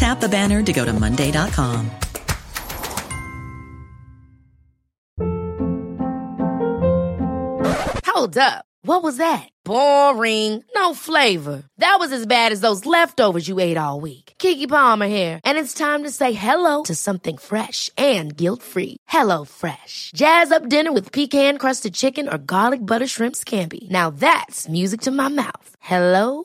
Tap the banner to go to Monday.com. Hold up. What was that? Boring. No flavor. That was as bad as those leftovers you ate all week. Kiki Palmer here, and it's time to say hello to something fresh and guilt-free. Hello Fresh. Jazz up dinner with pecan-crusted chicken or garlic butter shrimp scampi. Now that's music to my mouth. Hello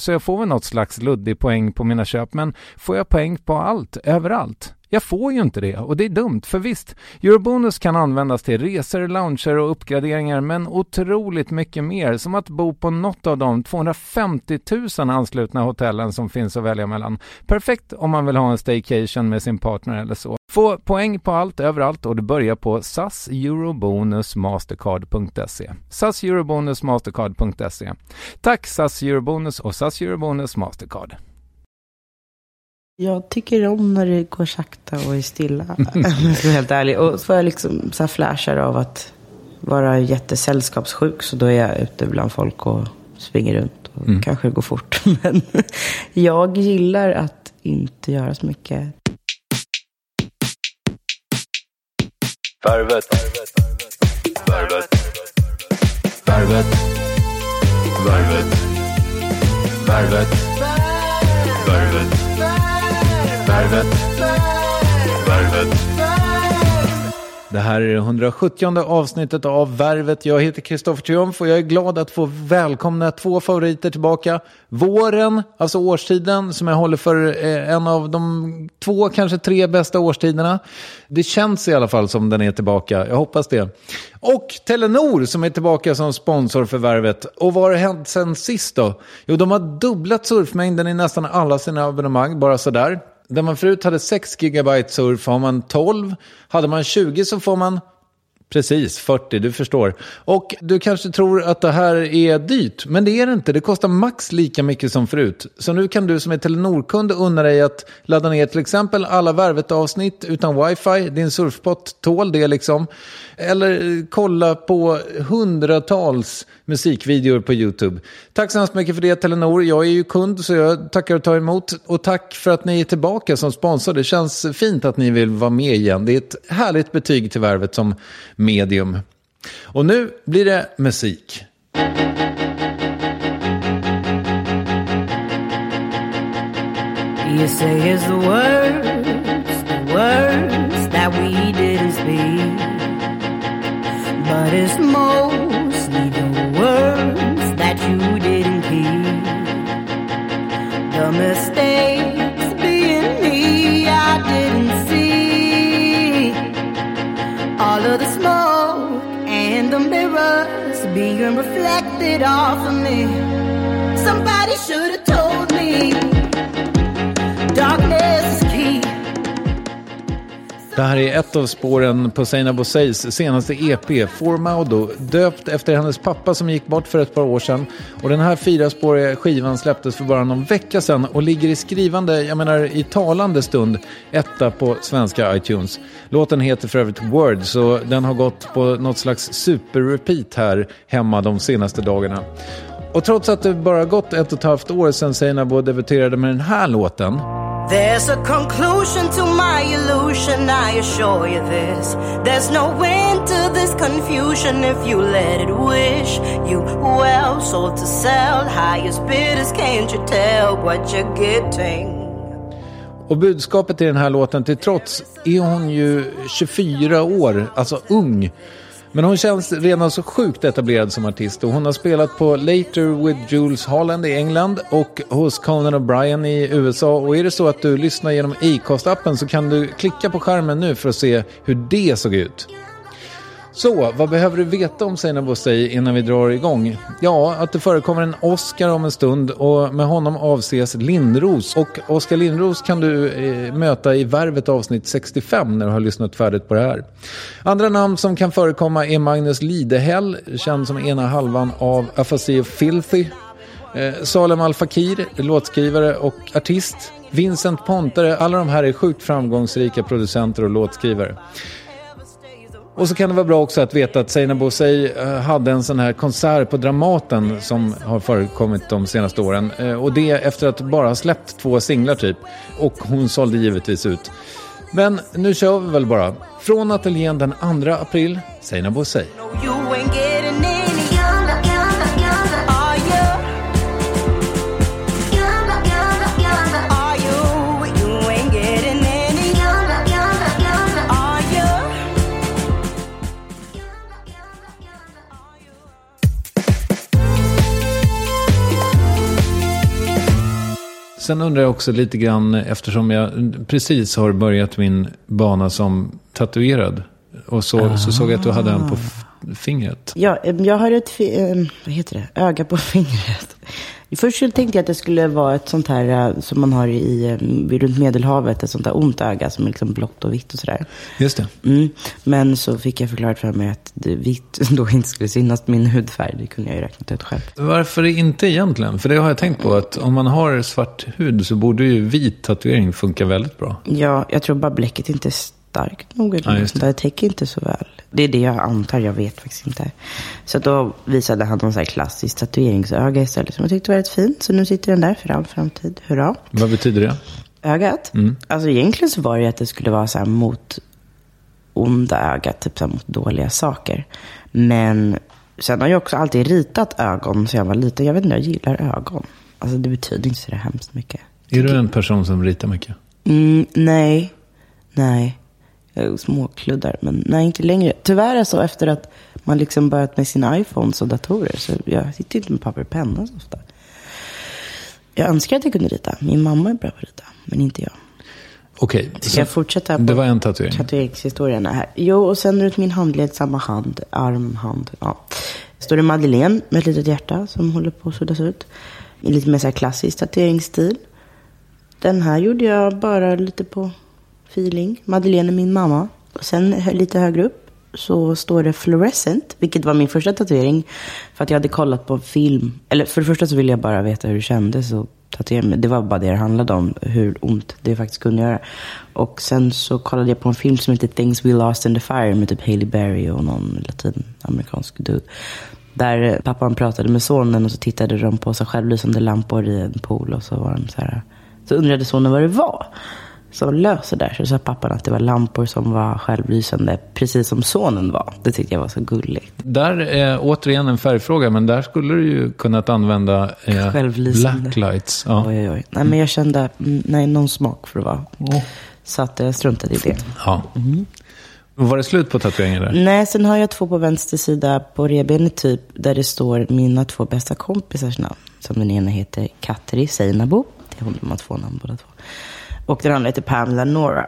så jag får väl något slags luddig poäng på mina köp men får jag poäng på allt, överallt? Jag får ju inte det och det är dumt för visst, Eurobonus kan användas till resor, lounger och uppgraderingar men otroligt mycket mer som att bo på något av de 250 000 anslutna hotellen som finns att välja mellan. Perfekt om man vill ha en staycation med sin partner eller så. Få poäng på allt överallt och det börjar på SAS Eurobonus Mastercard.se. SAS Eurobonus Mastercard.se. Tack SAS Eurobonus och SAS Eurobonus Mastercard. Jag tycker om när det går sakta och är stilla. om jag ska vara helt ärlig. Och så får jag liksom så här flashar av att vara jättesällskapssjuk. Så då är jag ute bland folk och springer runt. Och Mm. kanske det går fort. Men jag gillar att inte göra så mycket. Värvet. Värvet. Värvet. Värvet. Värvet. Värvet. Värvet. Värvet. Det här är det 170 avsnittet av Värvet. Jag heter Kristoffer Triumf och jag är glad att få välkomna två favoriter tillbaka. Våren, alltså årstiden, som jag håller för eh, en av de två, kanske tre bästa årstiderna. Det känns i alla fall som den är tillbaka. Jag hoppas det. Och Telenor som är tillbaka som sponsor för Värvet. Och vad har hänt sen sist då? Jo, de har dubblat surfmängden i nästan alla sina abonnemang, bara sådär. Där man förut hade 6 GB surf har man 12. Hade man 20 så får man Precis, 40, du förstår. Och du kanske tror att det här är dyrt, men det är det inte. Det kostar max lika mycket som förut. Så nu kan du som är Telenor-kund unna dig att ladda ner till exempel alla Värvet-avsnitt utan wifi. Din surfpott tål det liksom. Eller kolla på hundratals musikvideor på YouTube. Tack så hemskt mycket för det Telenor. Jag är ju kund så jag tackar och tar emot. Och tack för att ni är tillbaka som sponsor. Det känns fint att ni vill vara med igen. Det är ett härligt betyg till Värvet som medium. Och nu blir det musik. You say is the words, the words that we didn't speak. But it's more the words that you didn't hear. The mistakes being me, I didn't see. All of the smoke and the mirrors being reflected off of me. Det här är ett av spåren på Seinabo Boseis senaste EP, Formaudo, döpt efter hennes pappa som gick bort för ett par år sedan. Och den här fyraspåriga skivan släpptes för bara någon vecka sedan och ligger i skrivande, jag menar i talande stund, etta på svenska iTunes. Låten heter för övrigt Word, så den har gått på något slags super-repeat här hemma de senaste dagarna. Och trots att det bara gått ett och ett halvt år sedan Seinabo debuterade med den här låten There's a conclusion to my illusion, I assure you this. There's no end to this confusion if you let it wish you well. Sold to sell, highest bidders, can't you tell what you're getting? Och budskapet i den här låten till trots är hon ju 24 år, alltså ung. Men hon känns redan så sjukt etablerad som artist och hon har spelat på Later with Jules Holland i England och hos Conan O'Brien i USA. Och är det så att du lyssnar genom Acast-appen så kan du klicka på skärmen nu för att se hur det såg ut. Så, vad behöver du veta om Seinabo Bosei innan vi drar igång? Ja, att det förekommer en Oscar om en stund och med honom avses Lindros. Och Oscar Lindros kan du eh, möta i Värvet avsnitt 65 när du har lyssnat färdigt på det här. Andra namn som kan förekomma är Magnus Lidehäll, känd som ena halvan av Afasi Filthy. Eh, Salem Al Fakir, låtskrivare och artist. Vincent Pontare, alla de här är sjukt framgångsrika producenter och låtskrivare. Och så kan det vara bra också att veta att Seinabo Sey eh, hade en sån här konsert på Dramaten som har förekommit de senaste åren. Eh, och det efter att bara ha släppt två singlar typ. Och hon sålde givetvis ut. Men nu kör vi väl bara. Från ateljén den 2 april, Seinabo Bosei. Sen undrar jag också lite grann, eftersom jag precis har börjat min bana som tatuerad. Och så, så såg jag att du hade en på f- fingret. Ja, jag har ett, fi- eh, vad heter det, öga på fingret. Först tänkte jag att det skulle vara ett sånt här eh, som man har i, vid runt Medelhavet, ett sånt där ont öga som är liksom blått och vitt och sådär. Just det. Mm. Men så fick jag förklarat för mig att vitt då inte skulle synas min hudfärg. Det kunde jag ju räknat ut själv. Varför inte egentligen? För det har jag tänkt på att om man har svart hud så borde ju vit tatuering funka väldigt bra. Ja, jag tror bara bläcket inte är starkt nog. Eller Ja, där. Det täcker inte så väl. Det är det jag antar, jag vet faktiskt inte. Så då visade han någon sån här klassisk tatueringsöga istället. Som jag tyckte var rätt fint. Så nu sitter den där för all framtid. Hurra. Vad betyder det? Ögat? Alltså egentligen så var det ju att det skulle vara så här mot onda ögat, typ så här mot dåliga saker. Men sen har jag också alltid ritat ögon så jag var liten. Jag vet inte, jag gillar ögon. Alltså det betyder inte så hemskt mycket. Är du en person som ritar mycket? Mm, nej, nej. Är småkluddar, men nej, inte längre. Tyvärr är så efter att man liksom börjat med sina iPhones och datorer. Så jag sitter inte med papper och penna så ofta. Jag önskar att jag kunde rita. Min mamma är bra på att rita, men inte jag. Okej. Ska så jag fortsätta? På Det var en tatuering. Tatueringshistorierna här. Jo, och sen runt min handled, samma hand, arm, hand. Ja. Står det Madeleine med ett litet hjärta som håller på att suddas ut. I lite mer så här klassisk tatueringsstil. Den här gjorde jag bara lite på feeling. Madeleine är min mamma. Och sen lite högre upp så står det fluorescent, vilket var min första tatuering. För att jag hade kollat på film. Eller för det första så ville jag bara veta hur det kändes. Och tatuera mig. Det var bara det det handlade om, hur ont det faktiskt kunde göra. Och sen så kollade jag på en film som heter Things We Lost in the Fire med typ Hailey Berry och någon latinamerikansk dude. Där pappan pratade med sonen och så tittade de på så självlysande lampor i en pool och så var de så här. Så undrade sonen vad det var som löser där. Så sa pappan att det var lampor som var självlysande, precis som sonen var. Det tyckte jag var så gulligt. Där är återigen en färgfråga, men där skulle du ju kunnat använda eh, Självlysande. blacklights. Ja. Oj, oj, oj. Nej, men jag kände, mm, nej, någon smak för det vara. Så att jag struntade i det. Ja. Var det slut på tatueringen där? Nej, sen har jag två på vänster sida på revbenet typ, där det står mina två bästa kompisars namn. Som den ena heter Katri Seinabo. Det är hon, de har två namn båda två. Och den andra heter Pamela Nora.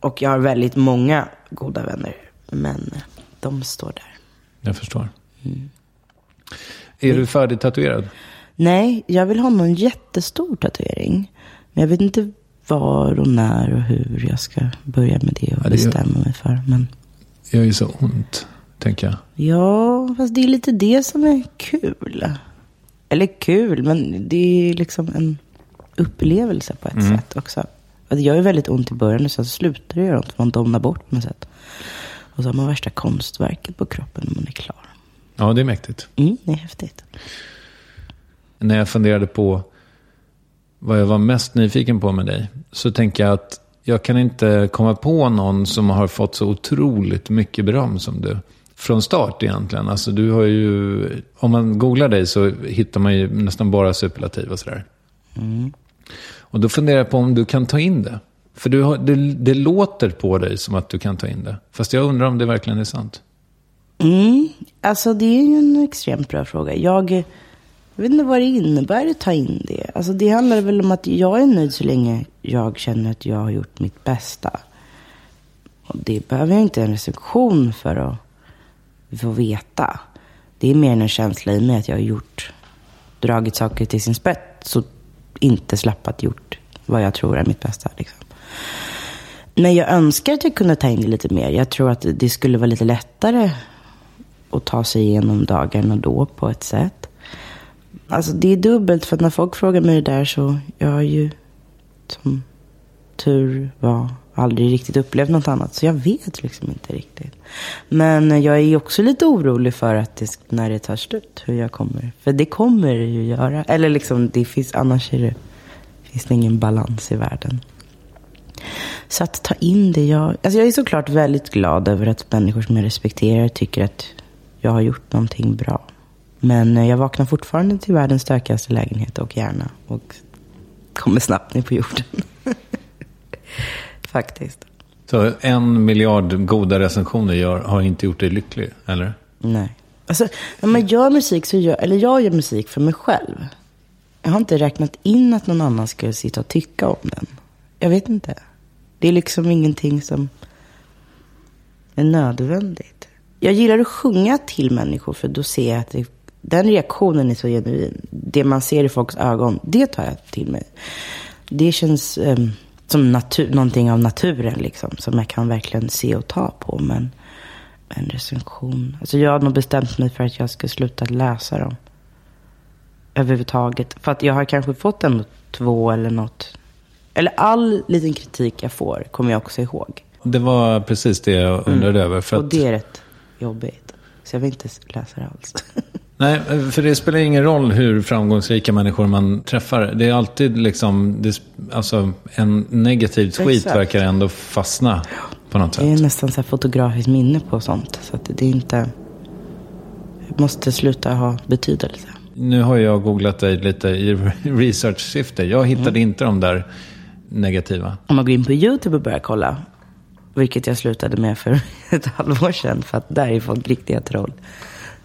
Och jag har väldigt många goda vänner. Men de står där. Jag förstår. Mm. Är du färdig tatuerad? Nej, jag vill ha någon jättestor tatuering. Men jag vet inte var och när och hur jag ska börja med det och Ja, det gör- bestämma mig för. Men Det gör ju så ont, tänker jag. ja, fast det är lite det som är kul. Eller kul, men det är liksom en upplevelse på ett Mm. sätt också. Det gör ju väldigt ont i början och sen så slutar det göra ont. Man domnar bort på något sätt. Och så har man värsta konstverket på kroppen när man är klar. Ja, det är mäktigt. Mm, det är häftigt. När jag funderade på vad jag var mest nyfiken på med dig, så tänker jag att jag kan inte komma på någon som har fått så otroligt mycket beröm som du. Från start egentligen. Alltså du har ju, om man googlar dig så hittar man ju nästan bara superlativ och sådär. Och då funderar jag på om du kan ta in det. För du har, det, det låter på dig som att du kan ta in det. Fast jag undrar om det verkligen är sant. Mm, alltså det är ju en extremt bra fråga. Jag, jag vet inte vad det innebär att ta in det. Alltså det handlar väl om att jag är nöjd så länge jag känner att jag har gjort mitt bästa. Och det behöver jag inte en recension för att få veta. Det är mer en känsla i mig att jag har gjort, dragit saker till sin spets Så inte slappat gjort vad jag tror är mitt bästa. Liksom. Men jag önskar att jag kunde ta in det lite mer. Jag tror att det skulle vara lite lättare att ta sig igenom dagarna då på ett sätt. Alltså det är dubbelt för när folk frågar mig det där så jag har ju som tur var aldrig riktigt upplevt något annat. Så jag vet liksom inte riktigt. Men jag är också lite orolig för att det, när det tar slut, hur jag kommer. För det kommer det ju göra. Eller liksom, det finns, annars är det, finns det ingen balans i världen. Så att ta in det. Jag, alltså jag är såklart väldigt glad över att människor som jag respekterar tycker att jag har gjort någonting bra. Men eh, jag vaknar fortfarande till världens stökigaste lägenhet och hjärna. Och kommer snabbt ner på jorden. Faktiskt. Så en miljard goda recensioner gör, har inte gjort dig lycklig, eller? Nej. Alltså, när man gör musik så gör, eller jag gör musik för mig själv. Jag har inte räknat in att någon annan ska sitta och tycka om den. Jag vet inte. Det är liksom ingenting som är nödvändigt. Jag gillar att sjunga till människor för då ser jag att det, den reaktionen är så genuin. Det man ser i folks ögon, det tar jag till mig. Det känns em, som natur, någonting av naturen liksom. Som jag kan verkligen se och ta på. Men en recension. Alltså jag har nog bestämt mig för att jag ska sluta läsa dem. Överhuvudtaget. För att jag har kanske fått en två eller något. Eller all liten kritik jag får kommer jag också ihåg. Det var precis det jag undrade över. För Och att, det är rätt jobbigt. Så jag vill inte läsa det alls. Nej, för det spelar ingen roll hur framgångsrika människor man träffar. Det är alltid liksom, det, alltså en negativ tweet Exakt. verkar ändå fastna på något Det är sätt. nästan så här fotografiskt minne på sånt. Så att det är inte... Måste sluta ha betydelse. Nu har jag googlat dig lite i research-syfte. Jag hittade Mm. inte de där negativa. Om man går in på YouTube och börjar kolla, vilket jag slutade med för ett halvår sedan, för att där är folk riktiga troll,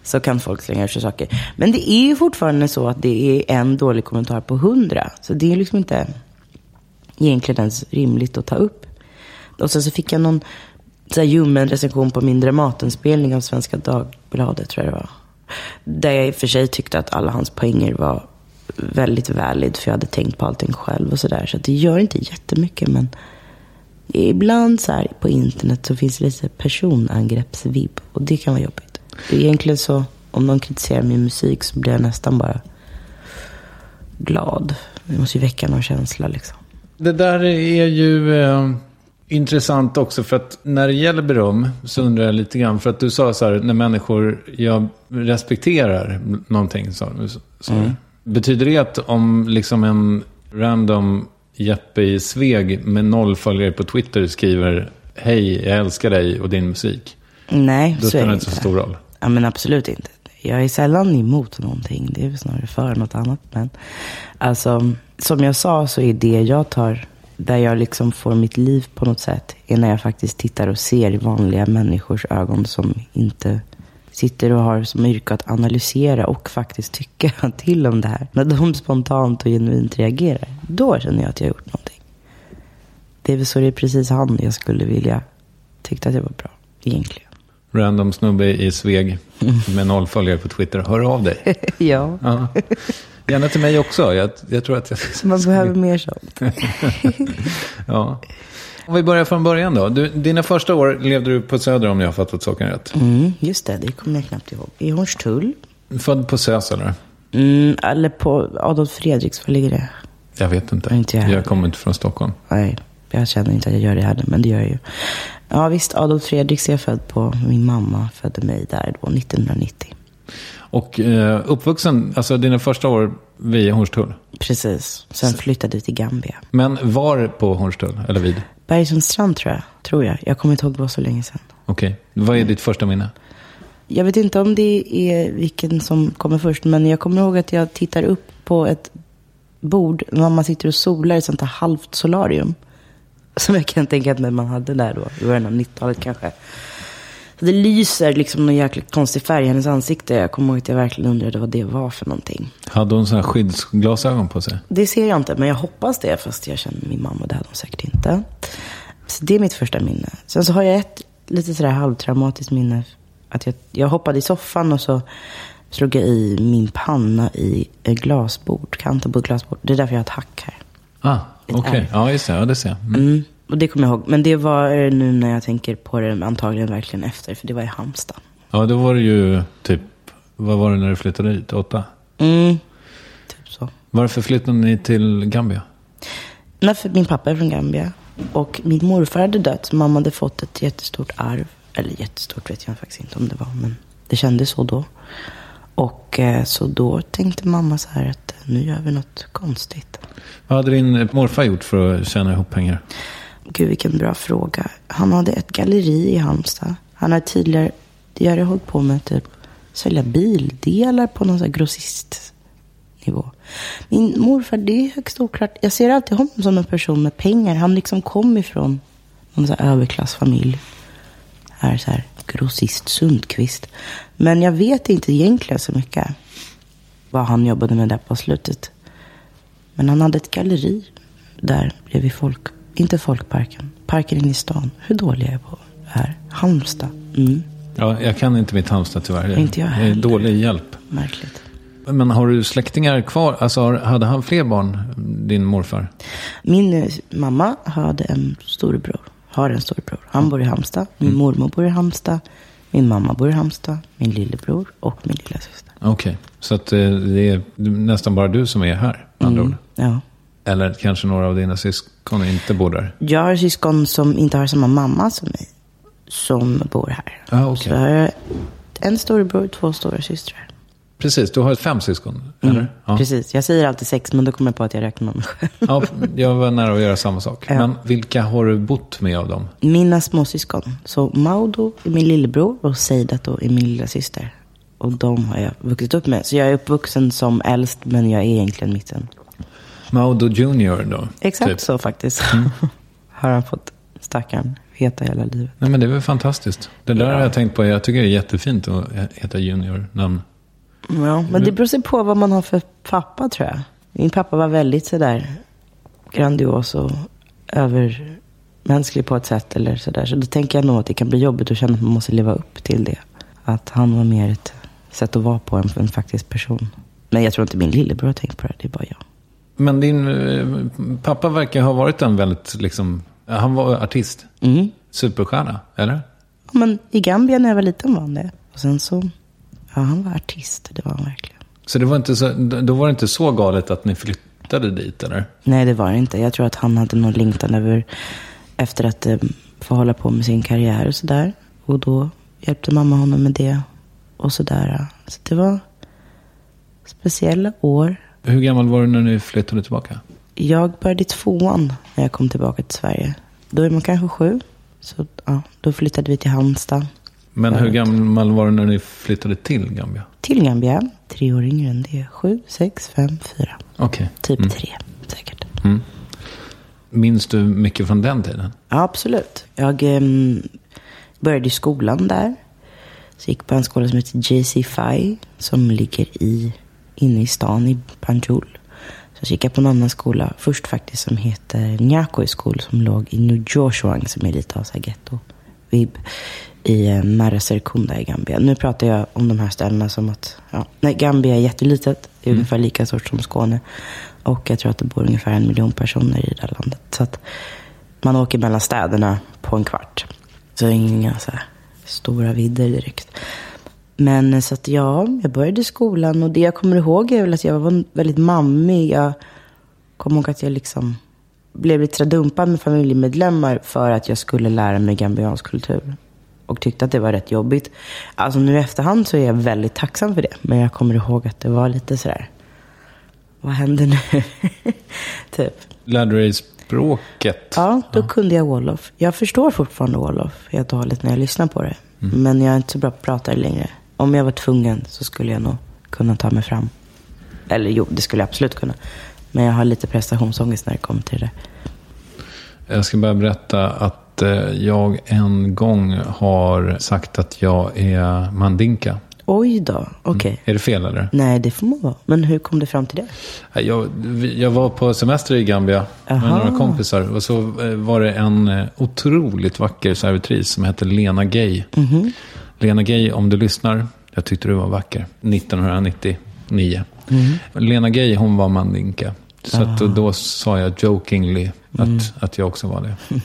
så kan folk slänga ur sig saker. Men det är ju fortfarande så att det är en dålig kommentar på hundra. Så det är liksom inte egentligen ens rimligt att ta upp. Och sen så fick jag någon så här ljummen recension på min Dramatenspelning av Svenska Dagbladet, tror jag det var. Där jag i och för sig tyckte att alla hans poänger var väldigt valid, för jag hade tänkt på allting själv och sådär. Så så det gör inte jättemycket, men ibland så här på internet så finns det lite personangreppsvibb och det kan vara jobbigt. Egentligen så, om någon kritiserar min musik så blir jag nästan bara glad. Det måste ju väcka någon känsla liksom. Det där är ju eh, intressant också för att när det gäller beröm så undrar jag lite grann. För att du sa så här, när människor jag respekterar någonting. Så, så, Mm. Betyder det att om liksom en random Jeppe i Sveg med noll följare på Twitter skriver Hej, jag älskar dig och din musik. Nej, Då så spelar det inte så stor roll. Ja, men absolut inte. Jag är sällan emot någonting. Det är snarare för något annat. Men alltså, som jag sa så är det jag tar, där jag liksom får mitt liv på något sätt, är när jag faktiskt tittar och ser vanliga människors ögon som inte sitter och har som yrke att analysera och faktiskt tycka till om det här. När de spontant och genuint reagerar, då känner jag att jag har gjort någonting. Det är väl så det är precis han jag skulle vilja, tyckte att jag var bra, egentligen. Random snubbe i Sveg med noll följare på Twitter. Hör av dig. ja. Ja. Gärna till mig också. Jag, jag tror att jag... Man behöver mer sånt. Ja. Om vi börjar från början då. Du, dina första år levde du på Söder om jag har fattat saken rätt. Mm, just det, det kommer jag knappt ihåg. I Hornstull. Född på SÖS eller? Mm, eller på Adolf Fredriks, var ligger det? Jag vet inte. Inte jag jag kommer inte från Stockholm. Nej, jag känner inte att jag gör det heller, men det gör jag ju. Ja visst, Adolf Fredriks är född på. Min mamma födde mig där då, 1990. Och eh, uppvuxen, alltså dina första år vid Hornstull. Precis. Sen flyttade vi till Gambia. Men var på Hornstull? Eller vid? Bergsundstrand tror jag. Tror jag. Jag kommer inte ihåg, det var så länge sedan. Okej. Vad är ditt första minne? Jag vet inte om det är vilken som kommer först, men jag kommer ihåg att jag tittar upp på ett bord. Mamma sitter och solar i sånt här halvt solarium. Som jag kan tänka mig man hade där då, i början av 90-talet kanske. Så det lyser liksom någon jäkligt konstig färg i hennes ansikte. Jag kommer ihåg att jag verkligen undrade vad det var för någonting. Hade hon sådana här skyddsglasögon på sig? Det ser jag inte, men jag hoppas det. Fast jag känner min mamma, det hade hon säkert inte. Så det är mitt första minne. Sen så har jag ett lite sådär halvtraumatiskt minne. Att jag, jag hoppade i soffan och så slog jag i min panna i ett glasbord. Kanten på ett glasbord. Det är därför jag har ett hack här. Ah, okej. ärr. Ja, just det. Ja, det ser jag. Mm. Mm. Och det kommer jag ihåg. Men det var eh, nu när jag tänker på det antagligen verkligen efter. För det var i Halmstad. Ja, då var det ju typ, vad var det när du flyttade hit? Åtta? Mm. Typ så. Varför flyttade ni till Gambia? Nej, för min pappa är från Gambia. Och min morfar hade dött. så Mamma hade fått ett jättestort arv. Eller jättestort vet jag faktiskt inte om det var. Men det kändes så då. Och eh, så då tänkte mamma så här att nu gör vi något konstigt. Vad hade din morfar gjort för att tjäna ihop pengar? Gud vilken bra fråga. Han hade ett galleri i Halmstad. Han hade tidigare, det jag hållit på med typ, sälja bildelar på någon sån grossistnivå. Min morfar, det är högst oklart. Jag ser alltid honom som en person med pengar. Han liksom kom ifrån någon sån här överklassfamilj. Här så här, grossist Sundqvist. Men jag vet inte egentligen så mycket vad han jobbade med där på slutet. Men han hade ett galleri där bredvid folk, inte folkparken, parken inne i stan. Hur dålig jag är på det här. Halmstad. Mm, Ja, jag kan inte mitt Halmstad tyvärr. Inte jag Det är heller. dålig hjälp. märkligt. Men har du släktingar kvar? Alltså, hade han fler barn, din morfar? Min eh, mamma hade en storebror. Har en storebror. Han bor i Halmstad. Min mormor bor i Halmstad. Min mamma bor i Halmstad. Min lillebror och min lilla syster. Okej, så att eh, det är nästan bara du som är här, med andra ord. Ja. Eller kanske några av dina syskon inte bor där. Jag har syskon som inte har samma mamma som mig. Som bor här. Ah, okej. Så jag har en storebror och två stora systrar. Precis, du har fem syskon, eller? Ja. Precis. Jag säger alltid sex, men då kommer jag på att jag räknar mig själv. ja, jag var nära att göra samma sak. Ja. Men vilka har du bott med av dem? Mina småsyskon. Så Maudo är min lillebror och Seidato är min lilla syster. Och de har jag vuxit upp med. Så jag är uppvuxen som äldst, men jag är egentligen mitten. Maudo Junior då? Exakt typ. så faktiskt. har han fått stackaren heta hela livet. Nej, men det är väl fantastiskt. Det där har jag tänkt på. Jag tycker det är jättefint att heta junior-namn. Ja, men det beror sig på vad man har för pappa tror jag. Min pappa var väldigt sådär grandios och övermänsklig på ett sätt eller sådär. Så då tänker jag nog att det kan bli jobbigt att känna att man måste leva upp till det. Att han var mer ett sätt att vara på än en faktisk person. Men jag tror inte min lillebror har tänkt på det, det är bara jag. Men din eh, pappa verkar ha varit en väldigt, liksom, han var artist. Mm. Superstjärna, eller? Ja, Men i Gambia när jag var liten var han det. Och sen så, ja han var artist, det var han verkligen. Så det var inte så, då var det inte så galet att ni flyttade dit, eller? Nej, det var det inte. Jag tror att han hade någon längtan över, efter att eh, få hålla på med sin karriär och sådär. Och då hjälpte mamma honom med det och sådär. Så det var speciella år. Hur gammal var du när ni flyttade tillbaka? Jag började i tvåan när jag kom tillbaka till Sverige. Då är man kanske sju. Så ja, då flyttade vi till Halmstad. Men hur gammal var du när ni flyttade till Gambia? Till Gambia. Tre år yngre än det. Sju, sex, fem, fyra. Okej. Typ tre, säkert. Minns du mycket från den tiden? Ja, absolut. Jag em, började i skolan där. Så gick på en skola som heter JC Phi som ligger i, inne i stan i Banjul. Så gick jag på en annan skola först faktiskt som heter Nyakoi School som låg i New Joshuang som är lite av så här ghetto vibb i eh, Mara Serkunda i Gambia. Nu pratar jag om de här ställena som att, ja, nej, Gambia är jättelitet. Det är ungefär lika stort som Skåne. Och jag tror att det bor ungefär en miljon personer i det här landet. Så att man åker mellan städerna på en kvart. Så inga så här stora vidder direkt. Men eh, så att ja, jag började skolan och det jag kommer ihåg är väl att jag var väldigt mammig. Jag kommer ihåg att jag liksom blev lite tradumpad med familjemedlemmar för att jag skulle lära mig gambiansk kultur. Och tyckte att det var rätt jobbigt. Alltså nu i efterhand så är jag väldigt tacksam för det. Men jag kommer ihåg att det var lite sådär, vad händer nu? typ. Lärde du dig språket? Ja, då kunde jag Wolof. Jag förstår fortfarande Wolof helt och hållet när jag lyssnar på det. Mm. Men jag är inte så bra på att prata det längre. Om jag var tvungen så skulle jag nog kunna ta mig fram. Eller jo, det skulle jag absolut kunna. Men jag har lite prestationsångest när det kommer till det. Jag ska bara berätta att eh, jag en gång har sagt att jag är mandinka. Oj då, okej. Är det fel eller? Nej, det får man vara. Men hur kom du fram till det? Jag, jag var på semester i Gambia med Aha. några kompisar. Och så eh, var det en eh, otroligt vacker servitris som hette Lena Gay. Lena Gay, om du lyssnar. Jag tyckte du var vacker. 1999. Lena Gay, hon var mandinka. Så att då, då sa jag jokingly att, att jag också var det.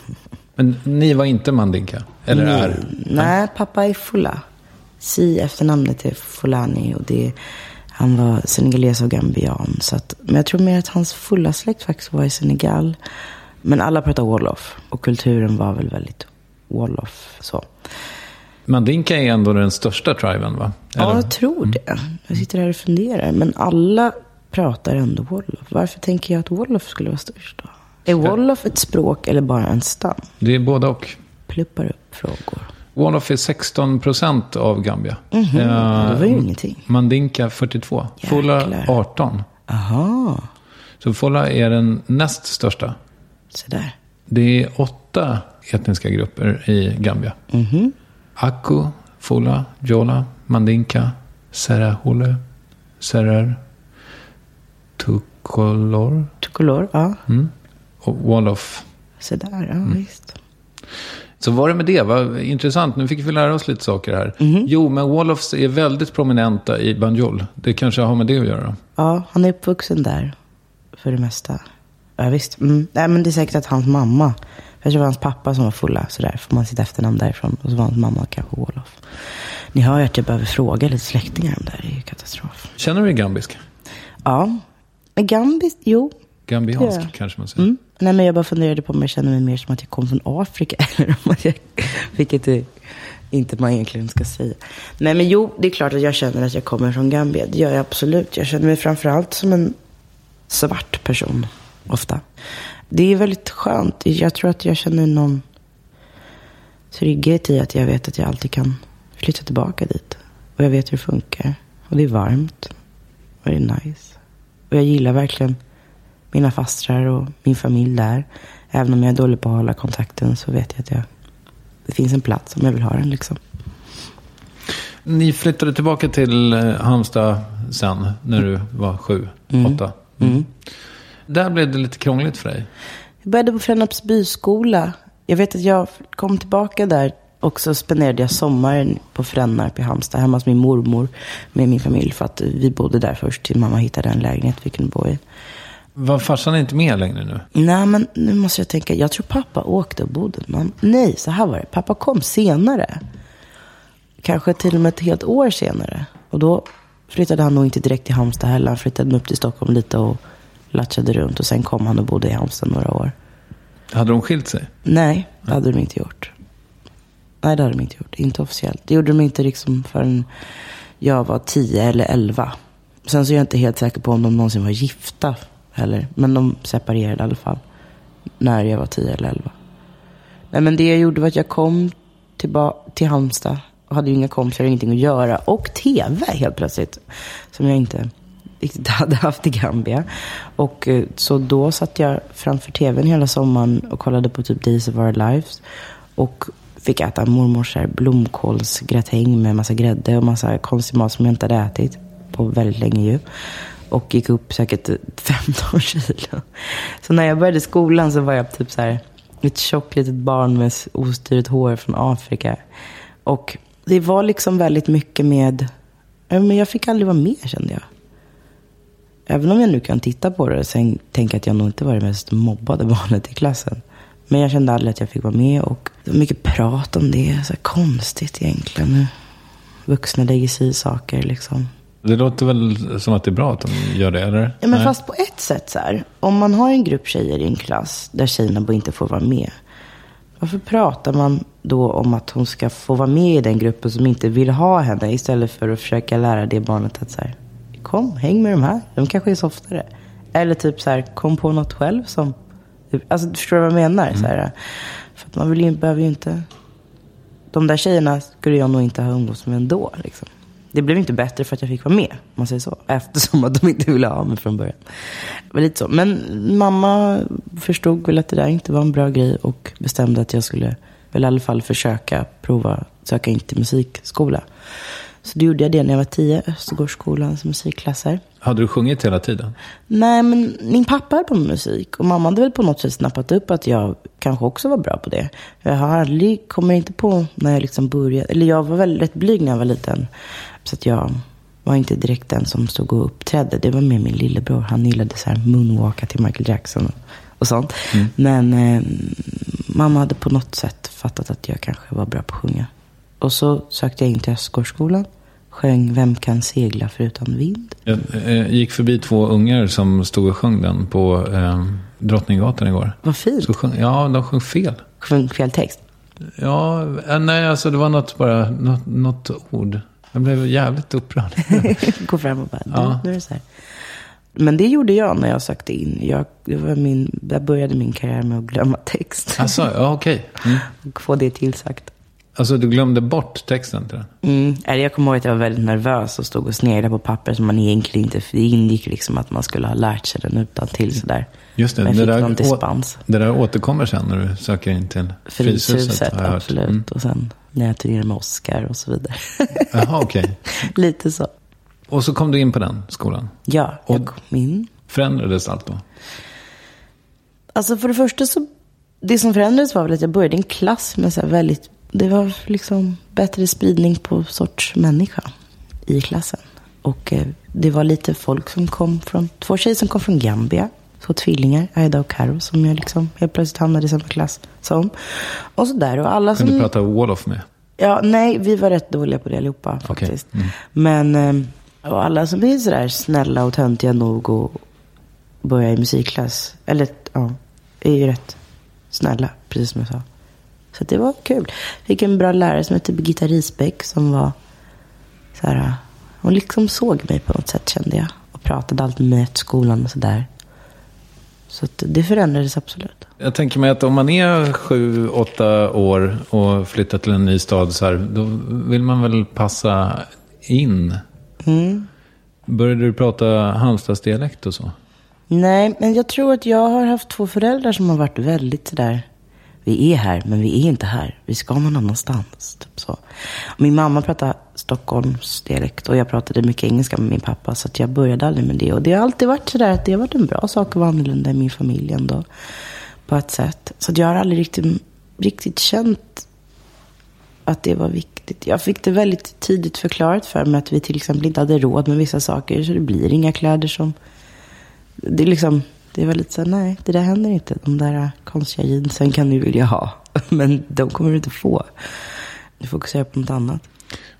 Men ni var inte mandinka? Eller är? Nej, pappa är Fula. Si efternamnet är Fulani och det, han var senegales och gambian. Så att, men jag tror mer att hans fulla släkt faktiskt var i Senegal. Men alla pratar Wolof och kulturen var väl väldigt Wolof. Så. Mandinka är ändå den största triben va? Ja, Eller? jag tror det. Jag sitter här och funderar. Men alla pratar ändå Wolof. Varför tänker jag att Wolof skulle vara störst då? Är Wolof ett språk eller bara en stam? Det är både och. Pluppar upp frågor. Wolof är 16 procent av Gambia. Mhm, Eh, det var ju ingenting. Mandinka 42. Fola Jäklar. 18. Aha, Så Fola är den näst största. så där. Det är åtta etniska grupper i Gambia. Mhm. Aku, Fola, Jola, Mandinka, Serahole, Serer, Tukolor Tricolor, ja. och Wolof. Så där, ja Mm. visst. Så var det med det? Vad intressant. Nu fick vi lära oss lite saker här. Mhm. Jo, men Wolofs är väldigt prominenta i Banjul. Det kanske har med det att göra. Ja, han är uppvuxen där för det mesta. Ja, visst. Mm. Nej, men det är säkert att hans mamma, det var hans pappa som var fulla, så där får man sitt efternamn därifrån. Och så var hans mamma kanske Wolof. Ni hör ju att jag behöver fråga lite släktingar om det här. Det är ju katastrof. Känner du dig gambisk? Ja, men Gambis, jo. Gambiansk kanske man säger. Mm. Nej, men jag bara funderade på om jag känner mig mer som att jag kom från Afrika. Eller om att jag, vilket är inte man egentligen ska säga. Nej, men jo, det är klart att jag känner att jag kommer från Gambia. Det gör jag absolut. Jag känner mig framförallt som en svart person, ofta. Det är väldigt skönt. Jag tror att jag känner någon trygghet i att jag vet att jag alltid kan flytta tillbaka dit. Och jag vet hur det funkar. Och det är varmt. Och det är nice. Och jag gillar verkligen mina fastrar och min familj där. Även om jag är dålig på att hålla kontakten så vet jag att jag, det finns en plats om jag vill ha den. Liksom. Ni flyttade tillbaka till eh, Halmstad sen, när du var sju, Mm. åtta. Mm. Där blev det lite krångligt för dig. Jag började på Frännarps byskola. Jag vet att jag kom tillbaka där och så spenderade jag sommaren på Frännarp i Halmstad hemma hos min mormor med min familj. För att vi bodde där först till mamma hittade en lägenhet vi kunde bo i. Var farsan inte med längre nu? Nej, men nu måste jag tänka. Jag tror pappa åkte och bodde. Men nej, så här var det. Pappa kom senare. Kanske till och med ett helt år senare. Och då flyttade han nog inte direkt till Halmstad heller. Han flyttade upp till Stockholm lite och latchade runt. Och sen kom han och bodde i Halmstad några år. Hade de skilt sig? Nej, det hade de inte gjort. Nej, det hade de inte gjort. Inte officiellt. Det gjorde de inte liksom förrän jag var 10 eller 11. Sen så är jag inte helt säker på om de någonsin var gifta heller. Men de separerade i alla fall. När jag var 10 eller 11. Nej, men det jag gjorde var att jag kom tillba- till Halmstad. Och hade ju inga kompisar och ingenting att göra. Och tv helt plötsligt. Som jag inte riktigt hade haft i Gambia. Och eh, så då satt jag framför tvn hela sommaren och kollade på typ Days of Our Lives. Och fick äta mormors blomkålsgratäng med massa grädde och massa konstig mat som jag inte hade ätit på väldigt länge ju. Och gick upp säkert 15 kilo. Så när jag började skolan så var jag typ så här ett tjockt litet barn med ostyrigt hår från Afrika. Och det var liksom väldigt mycket med... Men jag fick aldrig vara med kände jag. Även om jag nu kan titta på det och sen tänka att jag nog inte var det mest mobbade barnet i klassen. Men jag kände aldrig att jag fick vara med och det var mycket prat om det. Så här konstigt egentligen. Vuxna lägger sig i saker liksom. Det låter väl som att det är bra att de gör det, eller? Ja, men Nej. fast på ett sätt så här. Om man har en grupp tjejer i en klass där tjejerna inte får vara med. Varför pratar man då om att hon ska få vara med i den gruppen som inte vill ha henne istället för att försöka lära det barnet att så här, kom, häng med de här. De kanske är softare. Eller typ så här, kom på något själv som... Alltså, förstår du vad jag menar? Så här, för att man vill ju, behöver ju inte... De där tjejerna skulle jag nog inte ha umgåtts med ändå. Liksom. Det blev inte bättre för att jag fick vara med, om man säger så. Eftersom att de inte ville ha mig från början. Var lite så. Men mamma förstod väl att det där inte var en bra grej och bestämde att jag skulle väl i alla fall försöka prova söka in till musikskola. Så då gjorde jag det när jag var tio, Östergårdsskolans musikklasser. Hade du sjungit hela tiden? Nej, men min pappa är på musik och mamma hade väl på något sätt snappat upp att jag kanske också var bra på det. Jag har aldrig, kommer inte på när jag liksom började, eller jag var väldigt blyg när jag var liten. Så att jag var inte direkt den som stod och uppträdde. Det var mer min lillebror. Han gillade så här moonwalka till Michael Jackson och sånt. Men eh, mamma hade på något sätt fattat att jag kanske var bra på att sjunga. Och så sökte jag in till Östgårdsskolan. Sjöng Vem kan segla förutan vind? Jag eh, gick förbi två ungar som stod och sjöng den på eh, Drottninggatan igår. Vad fint. Sjöng, ja, de sjöng fel. Sjöng fel text. Ja, eh, nej, alltså det var något bara, något, något ord. Jag blev jävligt upprörd. Gå fram och bara, Ja. nu är det så här. Men det gjorde jag när jag sökte in. Jag, det var min, där började min karriär med att glömma text. Alltså, ja, okej. Mm. Och få det tillsagt. Alltså du glömde bort texten till den? Mm. Eller Jag kommer ihåg att jag var väldigt nervös och stod och sneglade på papper som man egentligen inte... Det ingick liksom att man skulle ha lärt sig den utan till sådär. Just det, Men det där, någon dispens. det där återkommer sen när du söker in till Fryshuset. Fryshuset, hört. absolut. Mm. Och sen när jag turnerade med Oscar och så vidare. Jaha, okej. Lite så. Och så kom du in på den skolan. Ja, jag Och- kom in. Förändrades allt då? Alltså för det första så, det som förändrades var väl att jag började i en klass med så väldigt, det var liksom bättre spridning på sorts människa i klassen. Och eh, det var lite folk som kom från, två tjejer som kom från Gambia. Två tvillingar, Aida och Karo, som jag liksom helt plötsligt hamnade i samma klass som. Och så där, och alla Kan som... du prata Wolof med? Ja, nej, vi var rätt dåliga på det allihopa faktiskt. Men eh, och alla som är sådär snälla och töntiga nog och börja i musikklass, eller ja, är ju rätt snälla, precis som jag sa. Så det var kul. Fick en bra lärare som hette Birgitta Risbäck som var så här, hon liksom såg mig på något sätt kände jag. Och pratade alltid med mig efter skolan och sådär. Så att det förändrades absolut. Jag tänker mig att om man är sju, åtta år och flyttar till en ny stad så här, då vill man väl passa in. Mm. Började du prata Halmstadsdialekt och så? Nej, men jag tror att jag har haft två föräldrar som har varit väldigt sådär. Vi är här, men vi är inte här. Vi ska någon annanstans. Typ så. Min mamma pratade Stockholmsdialekt och jag pratade mycket engelska med min pappa. Så att jag började aldrig med det. Och det har alltid varit sådär att det har varit en bra sak att vara annorlunda i min familj ändå. På ett sätt. Så att jag har aldrig riktigt, riktigt känt att det var viktigt. Jag fick det väldigt tidigt förklarat för mig att vi till exempel inte hade råd med vissa saker. Så det blir inga kläder som det är liksom, det var lite så här, nej, det där händer inte. De där konstiga jeansen kan du vilja ha. Men de kommer du inte få. Du fokuserar på något annat.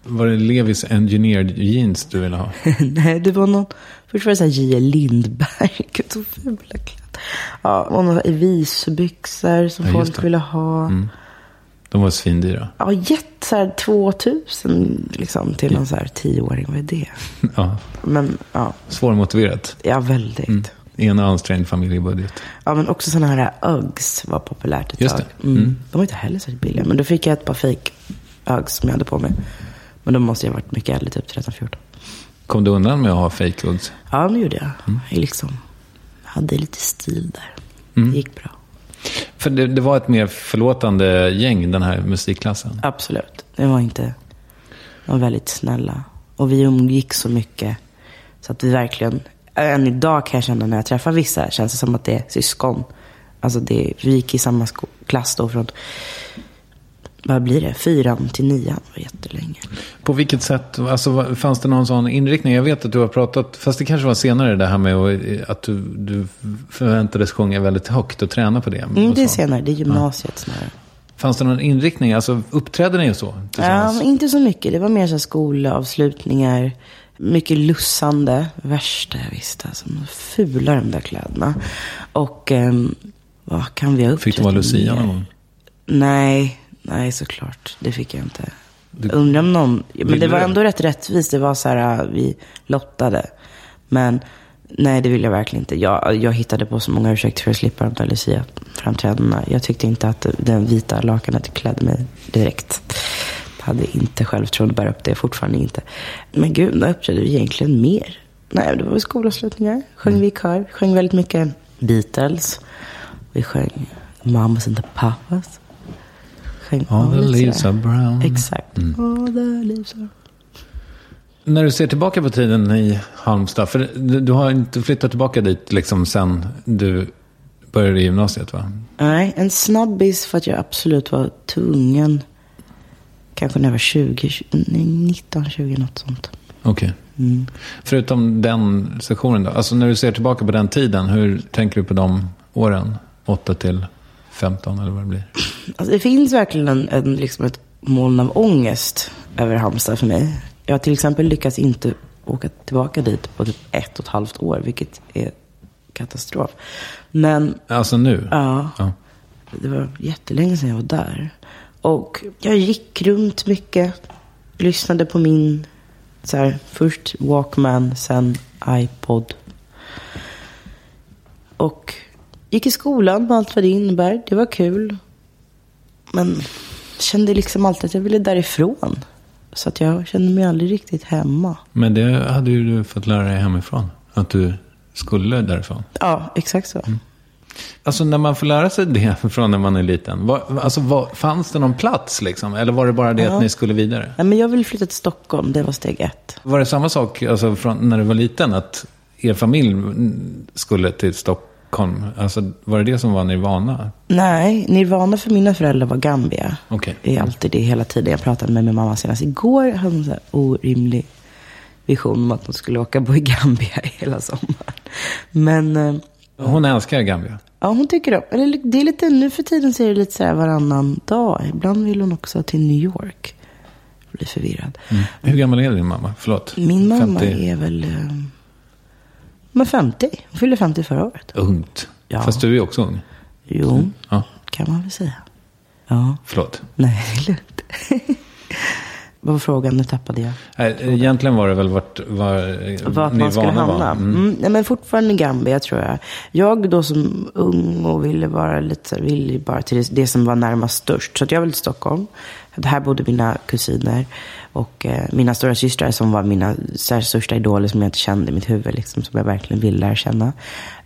Var det Levis Engineered Jeans du ville ha? nej, det var någon, först var det så här J.L. Lindberg. Gud, så fula kläder. Ja, och några Evisu-byxor som Ja, folk ville ha. De var svindyra. Ja, gett så här 2000 liksom till någon så här tioåring. Vad är det? Ja, Men ja, svårmotiverat. ja väldigt. I en ansträngd familjebudget. Ja, men också sådana här Uggs var populärt ett Just tag. Mm. Mm. De var inte heller så billiga. Men då fick jag ett par fake Uggs som jag hade på mig. Men då måste jag ha varit mycket äldre, typ 13-14. Kom du undan med att ha fake Uggs? Ja, det gjorde jag. Mm. Jag liksom hade lite stil där. Det gick bra. För det, det var ett mer förlåtande gäng, den här musikklassen. Absolut. Det var inte... De var väldigt snälla. Och vi umgick så mycket. Så att vi verkligen... Än idag kan jag känna när jag träffar vissa, känns det som att det är syskon. Alltså det, vi gick i samma klass då från... Vad blir det? Fyran till nian. Det var jättelänge. På vilket sätt, alltså, fanns det någon sån inriktning? Jag vet att du har pratat, fast det kanske var senare det här med att- du, du förväntades sjunga väldigt högt och träna på det. Mm, det är senare, det är gymnasiet snarare. Fanns det någon inriktning? Alltså uppträdde ni så? Ja, inte så mycket. Det var mer så skolavslutningar. Mycket lussande. Värsta jag visste. Alltså, fula de där kläderna. Och ehm, vad kan vi ha Fick du vara Lucia någon gång? Nej, nej såklart. Det fick jag inte. Undrar om någon... Men det var du? ändå rätt rättvist. Det var så här, äh, vi lottade. Men nej, det vill jag verkligen inte. Jag, jag hittade på så många ursäkter för att slippa de där Lucia-framträdandena. Jag tyckte inte att den vita lakanet klädde mig direkt. Hade inte självförtroende bära upp det, fortfarande inte. Men gud, när uppträdde vi egentligen mer? Nej, det var väl skolavslutningar. Sjöng vi i kör. Sjöng väldigt mycket Beatles. Vi sjöng Mamas and the Papas. Sjöng All the leaves are brown. Exakt. All the leaves are... När du ser tillbaka på tiden i Halmstad, för du, du har inte flyttat tillbaka dit liksom sen du började i gymnasiet va? Nej, en snabbis för att jag absolut var tvungen. Kanske när jag var 20, 20 nej, 19, 20, något sånt. Okej. Förutom den sessionen då, alltså när du ser tillbaka på den tiden, hur tänker du på de åren? 8 till 15 eller vad det blir? Alltså, det finns verkligen en, en, liksom ett moln av ångest över Halmstad för mig. Jag har till exempel lyckats inte åka tillbaka dit på typ ett och ett halvt år, vilket är katastrof. Men Alltså nu? ja, Ja. det var jättelänge sedan jag var där. Och jag gick runt mycket, lyssnade på min, så här, först Walkman, sen iPod. Och gick i skolan med allt vad det innebär. Det var kul. Men kände liksom alltid att jag ville därifrån. Så att jag kände mig aldrig riktigt hemma. Men det hade ju du fått lära dig hemifrån. Att du skulle därifrån. Ja, exakt så. Alltså när man får lära sig det från när man är liten. Var, alltså, var, fanns det någon plats liksom? Eller var det bara det att ni skulle vidare? Nej, men jag ville flytta till Stockholm. Det var steg ett. Var det samma sak alltså, från när du var liten? Att er familj skulle till Stockholm? Alltså, var det det som var nirvana? Nej, Nirvana för mina föräldrar var Gambia. Okej. Det är alltid det hela tiden. Jag pratade med min mamma senast igår. Hade hon en orimlig vision om att hon skulle åka bo i Gambia hela sommaren. Men eh, Hon älskar Gambia. ja, hon tycker om, eller det är lite, nu för tiden så är det lite så här varannan dag. Ibland vill hon också till New York. Jag blir förvirrad. Hur gammal är din mamma? Förlåt. Min mamma 50. är väl eh, men 50. Hon fyllde 50 förra året. Ungt. Ja. Fast du är också ung. Jo, Ja, kan man väl säga. Ja, förlåt. nej, det är lugnt. Vad var frågan? Nu tappade jag. Nej, Egentligen var det väl vart var, Vart man skulle hamna. Mm. Mm. nej, men fortfarande Gambia tror jag. Jag då som ung och ville vara lite ville bara till det, det som var närmast störst. Så jag ville till Stockholm. Här bodde mina kusiner och eh, mina stora systrar som var mina största idoler som jag inte kände i mitt huvud. Liksom, som jag verkligen ville lära känna.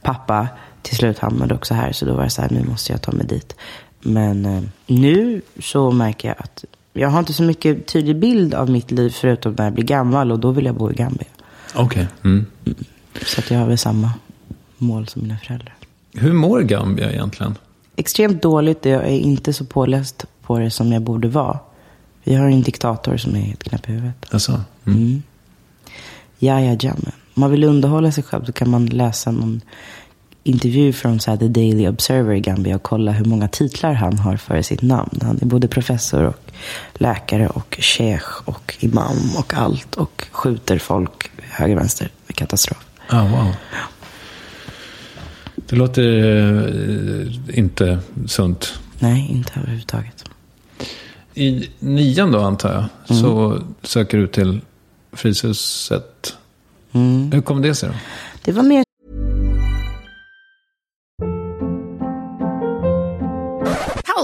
Pappa till slut hamnade också här. Så då var det så här, nu måste jag ta mig dit. Men eh, nu så märker jag att jag har inte så mycket tydlig bild av mitt liv förutom när jag blir gammal och då vill jag bo i Gambia. Okej. Mm. Så att jag har väl samma mål som mina föräldrar. Hur mår Gambia egentligen? Extremt dåligt. Jag är inte så påläst på det som jag borde vara. Vi har en diktator som är helt knäpp i huvudet. Alltså, mm. Yahya Jammeh. Om man vill underhålla sig själv så kan man läsa någon intervju från så här, The Daily Observer i Gambia och kolla hur många titlar han har för sitt namn. Han är både professor och läkare och sheikh och imam och allt och skjuter folk höger och vänster. Katastrof. Ah, wow. Det låter eh, inte sunt. Nej, inte överhuvudtaget. I nian då antar jag, så söker du till Fryshuset. Hur kom det sig då? Det var mer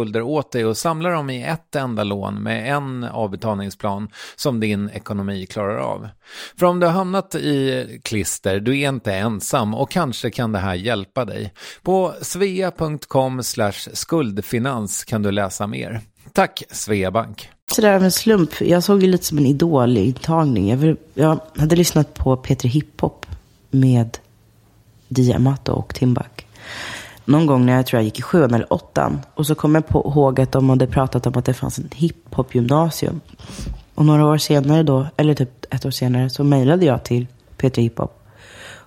skulder åt dig och samla dem i ett enda lån med en avbetalningsplan som din ekonomi klarar av. För om du har hamnat i klister, du är inte ensam och kanske kan det här hjälpa dig. På svea.com skuldfinans kan du läsa mer. Tack Sveabank! Sådär av en slump. Jag såg ju lite som en idolintagning. Jag, vill, jag hade lyssnat på Peter Hiphop med Diamato och Timbuk någon gång när jag tror jag gick i sjuan eller åttan. Och så kom jag på ihåg att de hade pratat om att det fanns ett hiphop-gymnasium. Och några år senare då, eller typ ett år senare, så mejlade jag till Peter Hiphop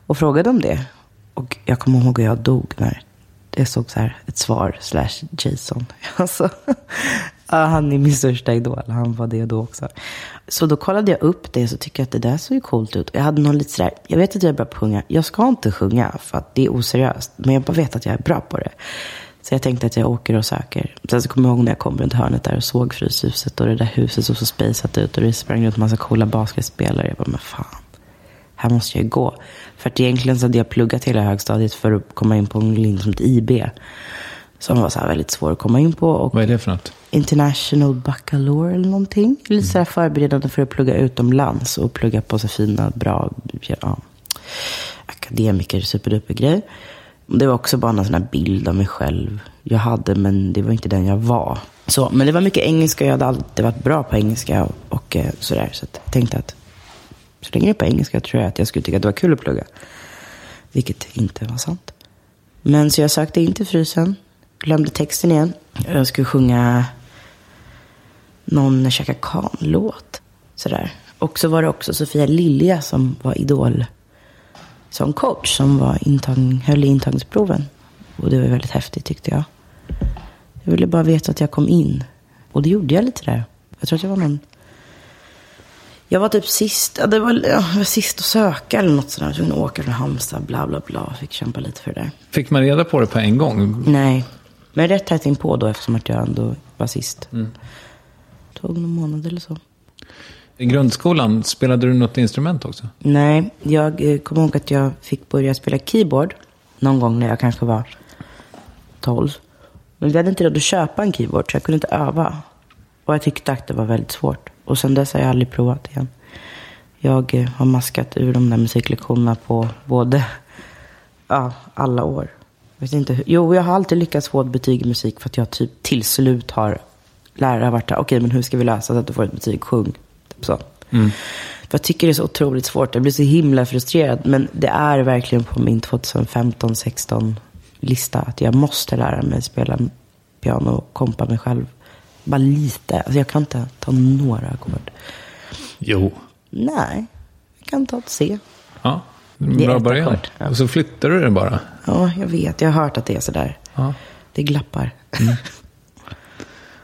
och frågade om det. Och jag kommer ihåg att jag dog när det såg så här, ett svar slash Jason. Alltså, han är min största idol. Han var det då också. Så då kollade jag upp det och så tycker jag att det där såg ju coolt ut. Jag hade någon lite sådär, jag vet att jag är bra på att sjunga. Jag ska inte sjunga för att det är oseriöst. Men jag bara vet att jag är bra på det. Så jag tänkte att jag åker och söker. Sen så kommer jag ihåg när jag kom runt hörnet där och såg Fryshuset och det där huset såg så spejsat ut och det sprang runt en massa coola basketspelare. Jag bara, men fan, här måste jag ju gå. För att egentligen så hade jag pluggat hela högstadiet för att komma in på en linje som ett IB. Som var så här väldigt svår att komma in på. Och Vad är det för något? International Baccalaureate eller någonting. Lite så här förberedande för att plugga utomlands och plugga på så fina, bra ja, akademiker, superduper grej. Det var också bara en sån här bild av mig själv jag hade, men det var inte den jag var. Så, men det var mycket engelska, jag hade alltid varit bra på engelska och, och eh, sådär. Så jag tänkte att så länge det är på engelska tror jag att jag skulle tycka att det var kul att plugga. Vilket inte var sant. Men så jag sökte in till Frysen, glömde texten igen. Jag skulle sjunga någon Chaka Khan-låt. Sådär. Och så var det också Sofia Lilja som var idol som coach som var intagning, höll i intagningsproven. Och det var väldigt häftigt tyckte jag. Jag ville bara veta att jag kom in. Och det gjorde jag lite där. Jag tror att jag var någon... Jag var typ sist, ja, det var, ja, jag var sist att söka eller något sådär. Jag var åka från Halmstad, bla bla bla. Fick kämpa lite för det där. Fick man reda på det på en gång? Nej, men rätt tätt inpå då eftersom att jag ändå var sist. Mm. Tog någon månad eller så. I grundskolan, spelade du något instrument också? Nej, jag eh, kommer ihåg att jag fick börja spela keyboard någon gång när jag kanske var 12. Men vi hade inte råd att köpa en keyboard så jag kunde inte öva. Och jag tyckte att det var väldigt svårt. Och sen dess har jag aldrig provat igen. Jag eh, har maskat ur de där musiklektionerna på både, ja, alla år. Jag vet inte, hur- jo, jag har alltid lyckats få ett betyg i musik för att jag typ till slut har lärare har varit där, okej men hur ska vi lösa så att du får ett betyg, sjung. Typ så. För jag tycker det är så otroligt svårt, jag blir så himla frustrerad. Men det är verkligen på min 2015-16 lista att jag måste lära mig spela piano och kompa mig själv. Bara lite, alltså jag kan inte ta några ackord. Jo. Nej, jag kan ta ett C. Ja, det är bra början. ackord, ja. Och så flyttar du den bara. Ja, jag vet. Jag har hört att det är sådär. Ja. Det glappar.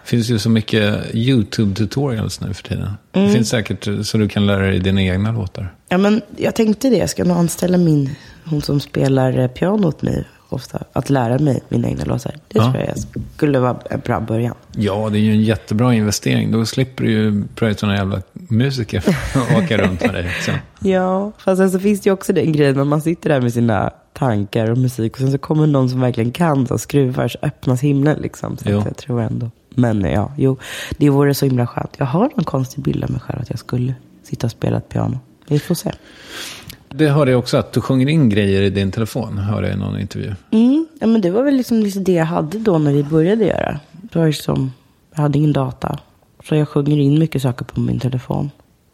Det finns ju så mycket YouTube-tutorials nu för tiden. Mm. Det finns säkert så du kan lära dig dina egna låtar. Ja, men jag tänkte det. Jag ska nog anställa min, hon som spelar eh, piano åt mig ofta, att lära mig mina egna låtar. Det Ja. tror jag skulle vara en bra början. Ja, det är ju en jättebra investering. Då slipper du ju pröja sådana jävla musiker åka runt med dig. Så. Ja, fast sen så finns det ju också den grejen när man sitter där med sina tankar och musik och sen så kommer någon som verkligen kan så skruvar så öppnas himlen liksom. Så jag tror ändå. Men ja, jo, det vore så himla skönt. Jag har någon konstig bild av mig själv att jag skulle sitta och spela ett piano. Vi får se. Det hörde jag också att du sjunger in grejer i din telefon, hörde jag i någon intervju. Mm, ja, men det var väl liksom, det jag hade då när vi började göra. Det var liksom, jag hade ingen data. Så jag sjunger in mycket saker på min telefon.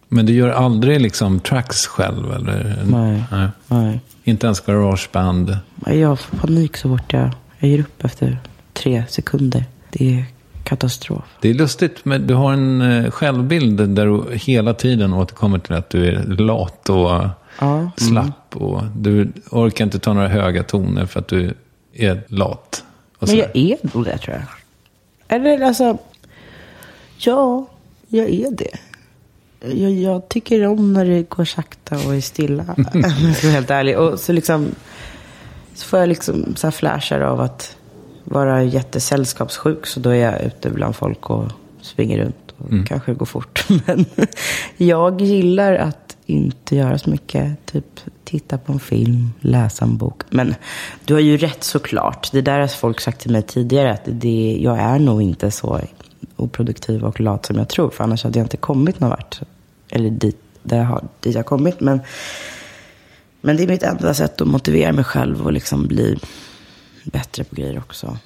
Men du gör aldrig liksom tracks själv? Eller? Nej. Nej. Nej. Inte ens garageband? Jag får panik så fort jag, jag ger upp efter tre sekunder. Det är katastrof. Det är lustigt, men du har en eh, självbild där du hela tiden återkommer till att du är lat och Ja. mm. slapp. Och du orkar inte ta några höga toner för att du är lat. Men jag är nog det tror jag. Eller alltså, ja, jag är det. Jag, jag tycker om när det går sakta och är stilla. om jag ska vara helt ärlig. Och så liksom, så får jag liksom så här flashar av att vara jättesällskapssjuk. Så då är jag ute bland folk och springer runt. Och kanske går fort. Men jag gillar att inte göra så mycket. Typ titta på en film, läsa en bok. Men du har ju rätt såklart. Det där har folk sagt till mig tidigare. Att det, jag är nog inte så oproduktiv och lat som jag tror. För annars hade jag inte kommit någon vart. Eller dit, där jag har, dit jag kommit. Men, men det är mitt enda sätt att motivera mig själv och liksom bli bättre på grejer också.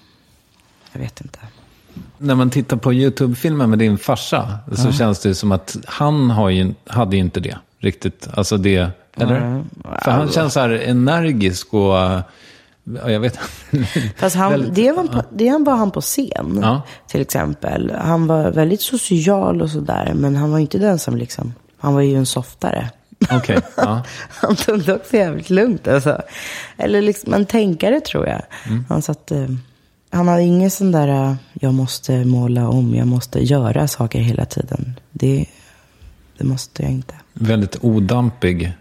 Jag vet inte. När man tittar på YouTube-filmer med din farsa så känns det som att han har ju, hade ju inte det riktigt. Alltså det, eller? För han känns så här energisk och, ja, jag vet Fast han, Väldigt- det, var, det var han på scen, Ja. till exempel. Han var väldigt social och sådär, men han var inte den som liksom, han var ju en softare. Okej, ja. Han tog det också jävligt lugnt alltså. Eller liksom en tänkare tror jag. Mm. Han satt, eh, han hade ingen sån där, eh, jag måste måla om, jag måste göra saker hela tiden. Det, det måste jag inte. Väldigt odampig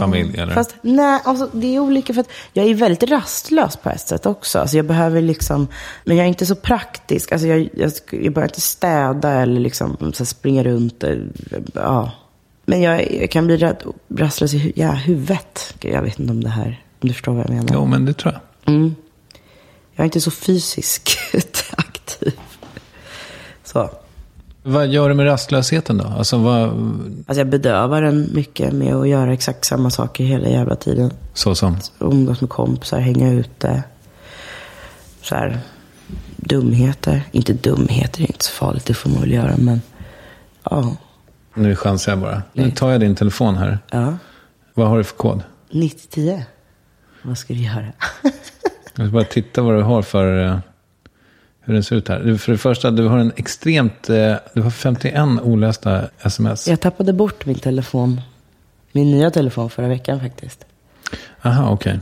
familj, eller? Fast nej, alltså, det är olika för att jag är väldigt rastlös på ett sätt också. Alltså, jag behöver liksom, men jag är inte så praktisk. Alltså, jag, jag, jag behöver inte städa eller liksom, så springa runt. eh, Ja. Men jag, jag kan bli rädd, rastlös i ja, huvudet. Jag vet inte om det här, om du förstår vad jag menar. Jo, men det tror jag. Jag är inte så fysiskt aktiv. Så. Vad gör du med rastlösheten då? Alltså, vad, Alltså jag bedövar den mycket med att göra exakt samma saker hela jävla tiden. så som? umgås med kompisar, hänga ute. Så här, dumheter. Inte dumheter, det är inte så farligt, det får man väl göra. Men ja, Nu chansar jag bara. Nu tar jag din telefon här. ja. Vad har du för kod? 90-10. Vad ska du göra? Jag ska bara titta vad du har för... Hur den ser ut här. För det första, du har en extremt... eh, Du har 51 olästa sms. Jag tappade bort min telefon. Min nya telefon förra veckan faktiskt. Aha, okej.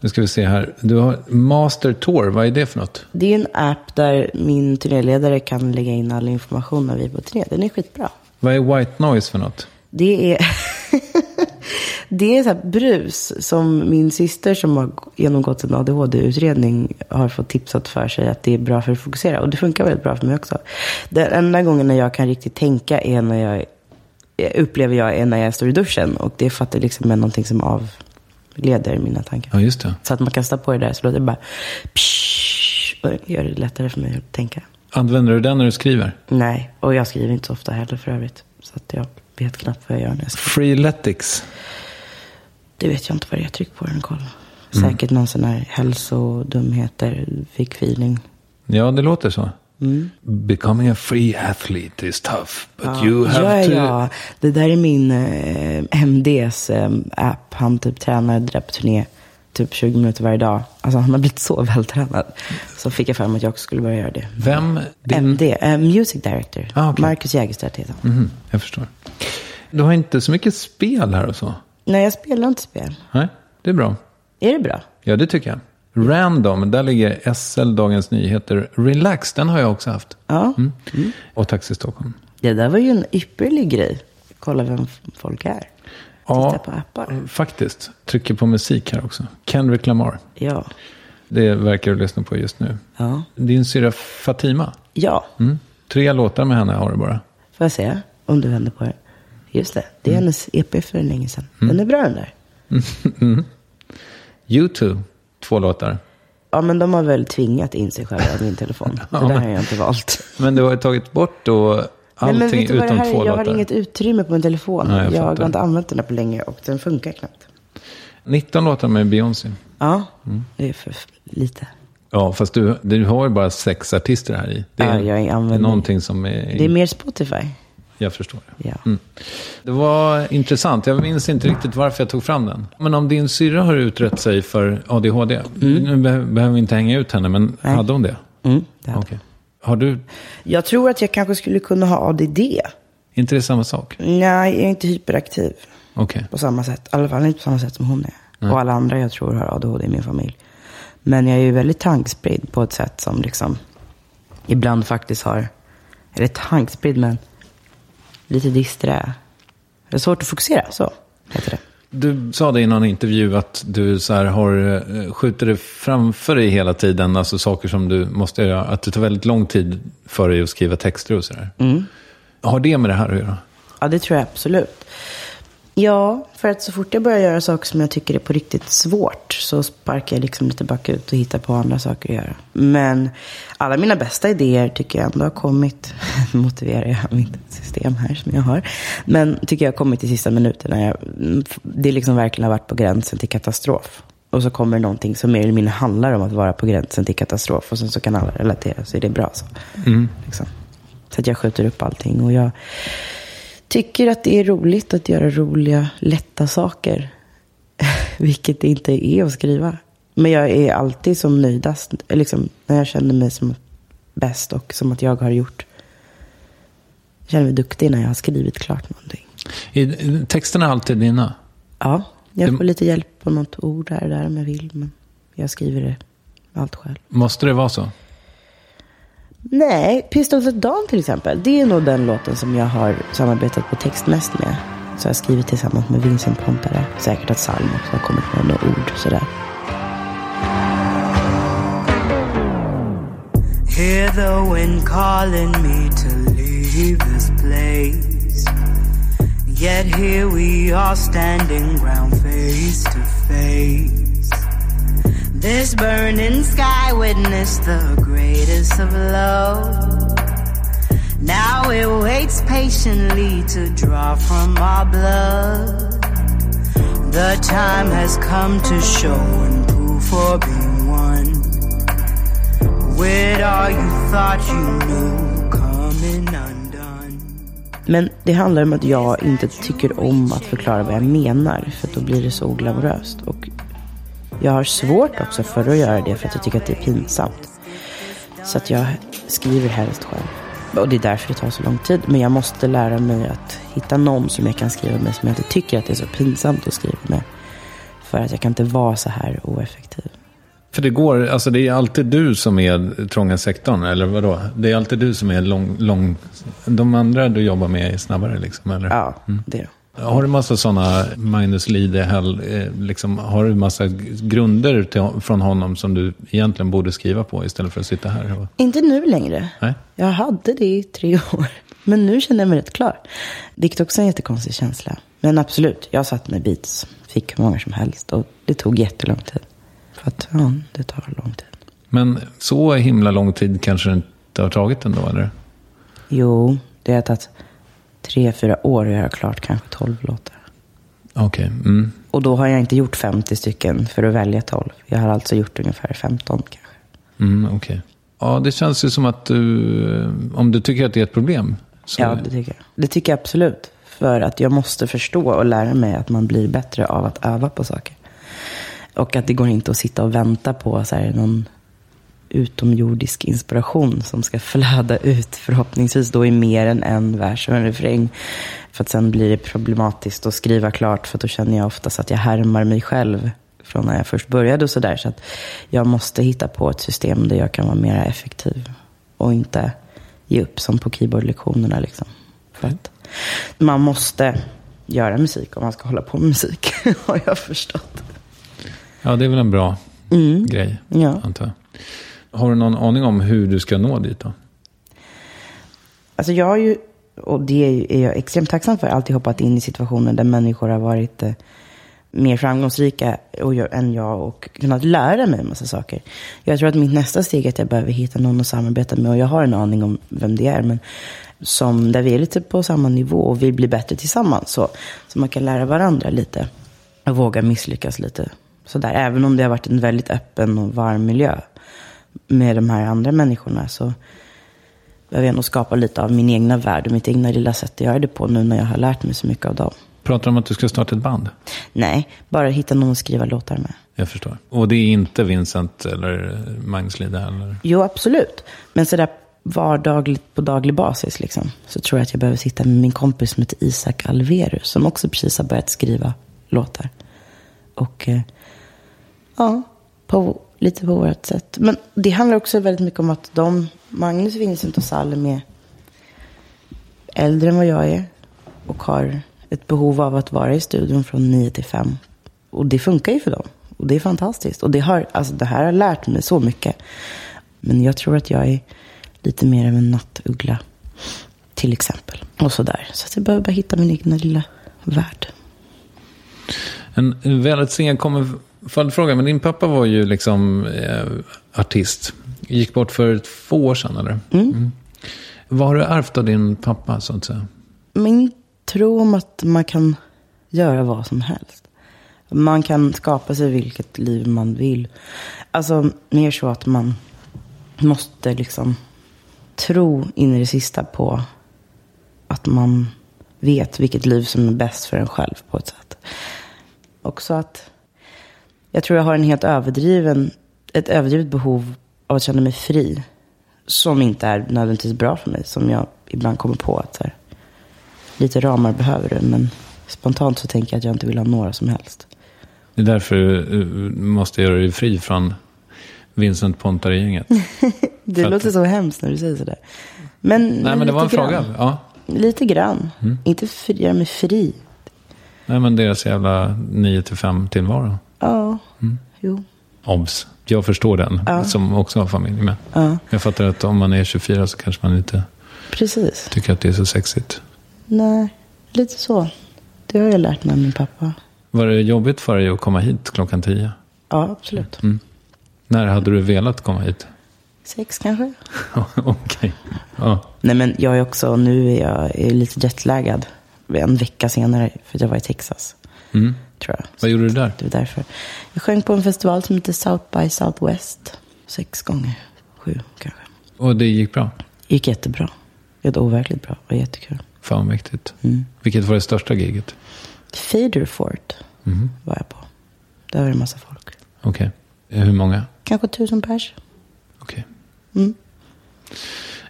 Nu ska vi se här. Du har Master Tour, vad är det för något? Det är en app där min turnéledare kan lägga in all information när vi är på turné. Den är skitbra. Vad är White Noise för något? Det är, det är så brus som min syster som har genomgått en ADHD-utredning har fått tipsat för sig att det är bra för att fokusera. Och det funkar väldigt bra för mig också. Den enda gången när jag kan riktigt tänka är när jag, upplever jag är när jag står i duschen. Och det är för att det liksom är någonting som avleder mina tankar. Ja, just det. Så att man kastar på det där så låter det bara psh, och det gör det lättare för mig att tänka. Använder du den när du skriver? Nej, och jag skriver inte så ofta heller för övrigt. Så att jag vet knappt vad jag gör skriver. Freeletics. Det vet jag inte vad det är. Tryck på den och kolla. Säkert någon sån här hälsodumheter, fick feeling. Ja, det låter så. Mm. Becoming a free athlete is tough. But you have ja, to... ja. Det där är min eh, MDs eh, app. Han typ tränar där på turné typ 20 minuter varje dag. Alltså han har blivit så vältränad. Så fick jag för mig att jag också skulle börja göra det. Vem? Din... MD, eh, Music Director. Ah, okej. Marcus Jägerstedt heter han. Mhm, jag förstår. Du har inte så mycket spel här och så. Nej, jag spelar inte spel. Nej, det är bra. Är det bra? Ja, det tycker jag. Random, där ligger SL, Dagens Nyheter. Relax, den har jag också haft. Ja. Mm. Och Taxi Stockholm. Det där var ju en ypperlig grej. Kolla vem folk är. Titta på appar. faktiskt. Trycker på musik här också. Kendrick Lamar. Ja. Det verkar du lyssna på just nu. Ja. Din syra Fatima. Ja. Mm. Tre låtar med henne har du bara. Får jag se? Om du vänder på det. Just det. Det är hennes EP för länge sedan. Den är bra den där. YouTube, två låtar. Ja, men de har väl tvingat in sig själva i min telefon. Det där har jag inte valt. Men du har tagit bort då Nej, allting men vet du vad det utom här två Jag har inget utrymme på min telefon. Nej, jag jag har inte använt den här på länge och den funkar knappt. 19 låtar med Beyoncé. Ja, Mm. det är för lite. Ja, fast du, du har ju bara sex artister här i. Det är, Ja, jag använder- någonting som är... Det är mer Spotify. Jag förstår. Ja. Mm. Det var intressant. Jag minns inte riktigt varför jag tog fram den. Men om din syrra har utrett sig för ADHD. Nu be- behöver vi inte hänga ut henne, men Nej. hade hon det? Mm, det hade. Okej. Har du... Jag tror att jag kanske skulle kunna ha ADD. inte det samma sak? Nej, jag är inte hyperaktiv Okej. på samma sätt. I alla fall inte på samma sätt som hon är. Och alla andra jag tror har ADHD i min familj. Men jag är ju väldigt tankspridd på ett sätt som liksom ibland faktiskt har, eller tankspridd men lite disträ. Det är svårt att fokusera, så heter det. Du sa det i någon intervju att du så här har, eh, skjuter det framför dig hela tiden. Alltså saker som du måste göra. Att det tar väldigt lång tid för dig att skriva texter och sådär. Har det med det här att göra? Ja, det tror jag absolut. Ja, för att så fort jag börjar göra saker som jag tycker är på riktigt svårt så sparkar jag liksom lite bakut och hittar på andra saker att göra. Men alla mina bästa idéer tycker jag ändå har kommit, motiverar jag mitt system här som jag har, men tycker jag har kommit i sista minuten när jag, det liksom verkligen har varit på gränsen till katastrof. Och så kommer någonting som mer eller mindre handlar om att vara på gränsen till katastrof och sen så kan alla relatera så är det bra så. Liksom. Så att jag skjuter upp allting och jag tycker att det är roligt att göra roliga, lätta saker. Vilket det inte är att skriva. Men jag är alltid som nöjdast, liksom, när jag känner mig som bäst och som att jag har gjort. Jag känner mig duktig när jag har skrivit klart någonting. Är texterna alltid dina? Ja, jag får lite hjälp på något ord här och där om jag vill. Men jag skriver det allt själv. Måste det vara så? Nej, Pistols at Dawn till exempel. Det är nog den låten som jag har samarbetat på text mest med. Så jag har skrivit tillsammans med Vincent Pontare. Säkert att Salm också har kommit med några ord sådär. Hear the wind calling me to leave this place. Yet here we are standing ground face to face. This burning sky witnessed the greatest of love. Now it waits patiently to draw from our blood. The time has come to show and prove for being one. With all you thought you knew coming undone? Men det handlar om att jag inte tycker om att förklara vad jag menar. För då blir det så oglamoröst. Och jag har svårt också för att göra det för att jag tycker att det är pinsamt. Så att jag skriver helst själv. Och det är därför det tar så lång tid. Men jag måste lära mig att hitta någon som jag kan skriva med som jag inte tycker att det är så pinsamt att skriva med. För att jag kan inte vara så här oeffektiv. För det går, alltså det är alltid du som är trånga sektorn, eller vadå? Det är alltid du som är lång, lång de andra du jobbar med är snabbare liksom, eller? Ja, det är det. Har du massa sådana Magnus Lide, Hell, eh, liksom, har du massa grunder till, från honom som du egentligen borde skriva på istället för att sitta här? Inte nu längre. nej? Jag hade det i tre år. Men nu känner jag mig rätt klar. Vilket också är en jättekonstig känsla. Men absolut, jag satt med beats. Fick hur många som helst. Och det tog jättelång tid. För att, ja, det tar lång tid. Men så himla lång tid kanske det inte har tagit ändå, eller? Jo, det har tagit tre, fyra år att göra klart kanske tolv låtar. Okej. Mm. Och då har jag inte gjort 50 stycken för att välja 12. Jag har alltså gjort ungefär 15 kanske. Mm, okej. Ja, det känns ju som att du, om du tycker att det är ett problem. Så, Ja, det tycker jag. Det tycker jag absolut. För att jag måste förstå och lära mig att man blir bättre av att öva på saker. Och att det går inte att sitta och vänta på så här, någon utomjordisk inspiration som ska flöda ut förhoppningsvis då i mer än en vers och en refräng. För att sen blir det problematiskt att skriva klart för då känner jag oftast att jag härmar mig själv från när jag först började och sådär. Så att jag måste hitta på ett system där jag kan vara mer effektiv och inte ge upp som på keyboardlektionerna liksom. För att man måste göra musik om man ska hålla på med musik, har jag förstått. Ja, det är väl en bra grej, Ja. antar jag. Har du någon aning om hur du ska nå dit då? Alltså jag har ju, och det är jag extremt tacksam för, alltid hoppat in i situationer där människor har varit eh, mer framgångsrika och jag, än jag och kunnat lära mig en massa saker. Jag tror att mitt nästa steg är att jag behöver hitta någon att samarbeta med och jag har en aning om vem det är. Men som där vi är lite på samma nivå och vi blir bättre tillsammans. Så, så man kan lära varandra lite och våga misslyckas lite. Sådär. Även om det har varit en väldigt öppen och varm miljö med de här andra människorna så behöver jag nog skapa lite av min egna värld och mitt egna lilla sätt att göra det på nu när jag har lärt mig så mycket av dem. Pratar om att du ska starta ett band? Nej, bara hitta någon att skriva låtar med. Jag förstår. Och det är inte Vincent eller Magnus Lide heller? Jo, absolut. Men sådär vardagligt på daglig basis liksom, så tror jag att jag behöver sitta med min kompis som heter Isak Alverus som också precis har börjat skriva låtar. Och eh, ja, på, lite på vårt sätt. Men det handlar också väldigt mycket om att de, Magnus, Vincent och Salem är äldre än vad jag är och har ett behov av att vara i studion från 9 till 5. Och det funkar ju för dem. Och det är fantastiskt. Och det, har, alltså, det här har lärt mig så mycket. Men jag tror att jag är lite mer av en nattuggla. Till exempel. Och sådär. Så att jag behöver bara hitta min egna lilla värld. En väldigt senkommen följdfråga, men din pappa var ju liksom eh, artist. Gick bort för två år sedan, eller? Mm. Vad har du ärvt av din pappa, så att säga? Min tro om att man kan göra vad som helst. Man kan skapa sig vilket liv man vill. Alltså mer så att man måste liksom tro in i det sista på att man vet vilket liv som är bäst för en själv på ett sätt. Också att jag tror jag har en helt överdriven, ett överdrivet behov av att känna mig fri. Som inte är nödvändigtvis bra för mig. Som jag ibland kommer på att här, lite ramar behöver du. Men spontant så tänker jag att jag inte vill ha några som helst. Det är därför du eh, måste göra dig fri från Vincent Pontare-gänget. Det För att- låter så hemskt när du säger sådär. Men, Nej, men det var en lite fråga. grann. Ja. Lite grann. Inte fri, göra mig fri. Nej, men deras jävla 9 till 5 tillvaro. Ja, Mm. jo. Obs. Jag förstår den, som också har familj med. Ja, Jag fattar att om man är 24 så kanske man inte precis. tycker att det är så sexigt. Nej, lite så. Det har jag lärt mig av min pappa. Var det jobbigt för dig att komma hit klockan 10? Ja, absolut. När hade du velat komma hit? Sex kanske? Okej. Ja. Nej, men jag är också, nu är jag är lite jetlaggad. En vecka senare, för jag var i Texas. Mm. Tror jag. Vad gjorde du där? Det var därför. Jag sjöng på en festival som heter South by Southwest. Sex gånger. Sju kanske. Och det gick bra? Gick jättebra. Helt overkligt bra. Det var jättekul. Fan mäktigt. Mm. Vilket var det största giget? Faderfort Mhm. var jag på. Där var det en massa folk. Okej. Hur många? Kanske tusen pers. Okej. Mm.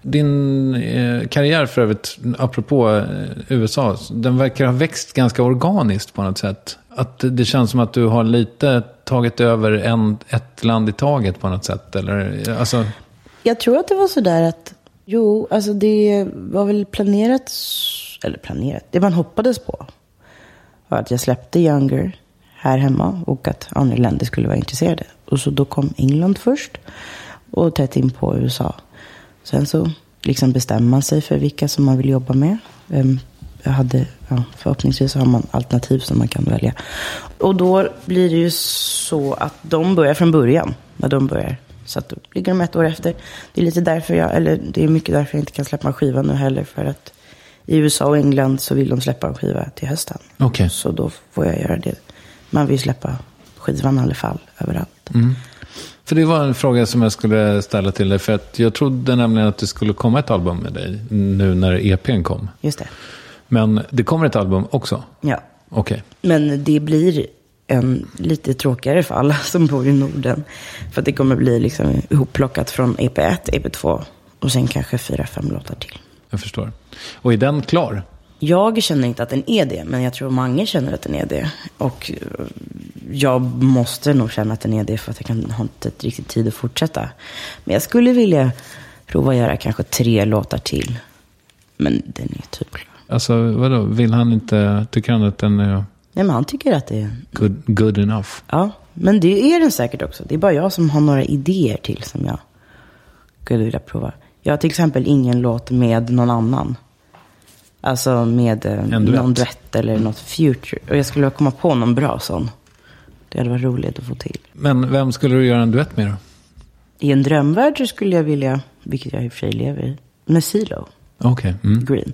Din eh, karriär för övrigt, apropå eh, USA, den verkar ha växt ganska organiskt på något sätt. Att det känns som att du har lite tagit över en, ett land i taget på något sätt. Eller, alltså, Jag tror att det var sådär att, jo, alltså det var väl planerat, eller planerat, det man hoppades på var att jag släppte Younger här hemma och att andra länder skulle vara intresserade. Och så då kom England först och tätt in på USA. Sen så liksom bestämmer man sig för vilka som man vill jobba med. Jag hade, ja, förhoppningsvis har man alternativ som man kan välja. Och då blir det ju så att de börjar från början, när de börjar. Så att då ligger de ett år efter. Det är lite därför jag, eller det är mycket därför jag inte kan släppa en skiva nu heller. För att i USA och England så vill de släppa en skiva till hösten. Okej. Så då får jag göra det. Man vill släppa skivan i alla fall, överallt. För det var en fråga som jag skulle ställa till dig. För att jag trodde nämligen att det skulle komma ett album med dig nu när EPn kom. Just det. Men det kommer ett album också? Ja. Okej. Men det blir en lite tråkigare för alla som bor i Norden. För att det kommer bli liksom ihopplockat från EP1, EP2 och sen kanske fyra, fem låtar till. Jag förstår. Och är den klar? Jag känner inte att den är det, men jag tror många känner att den är det. Och eh, jag måste nog känna att den är det för att jag kan ha inte riktigt tid att fortsätta. Men jag skulle vilja prova att göra kanske tre låtar till. Men den är typ klar. Alltså vadå, vill han inte, tycker han att den är Nej, men han tycker att det är... good, good enough? Ja, men det är den säkert också. Det är bara jag som har några idéer till som jag skulle vilja prova. Jag har till exempel ingen låt med någon annan. Alltså med eh, En duett. någon duett eller något future. Och jag skulle komma på någon bra sån. Det hade varit roligt att få till. Men vem skulle du göra en duett med då? I en drömvärld så skulle jag vilja, vilket jag i och för sig lever i, med CeeLo Okej. Mm. Green.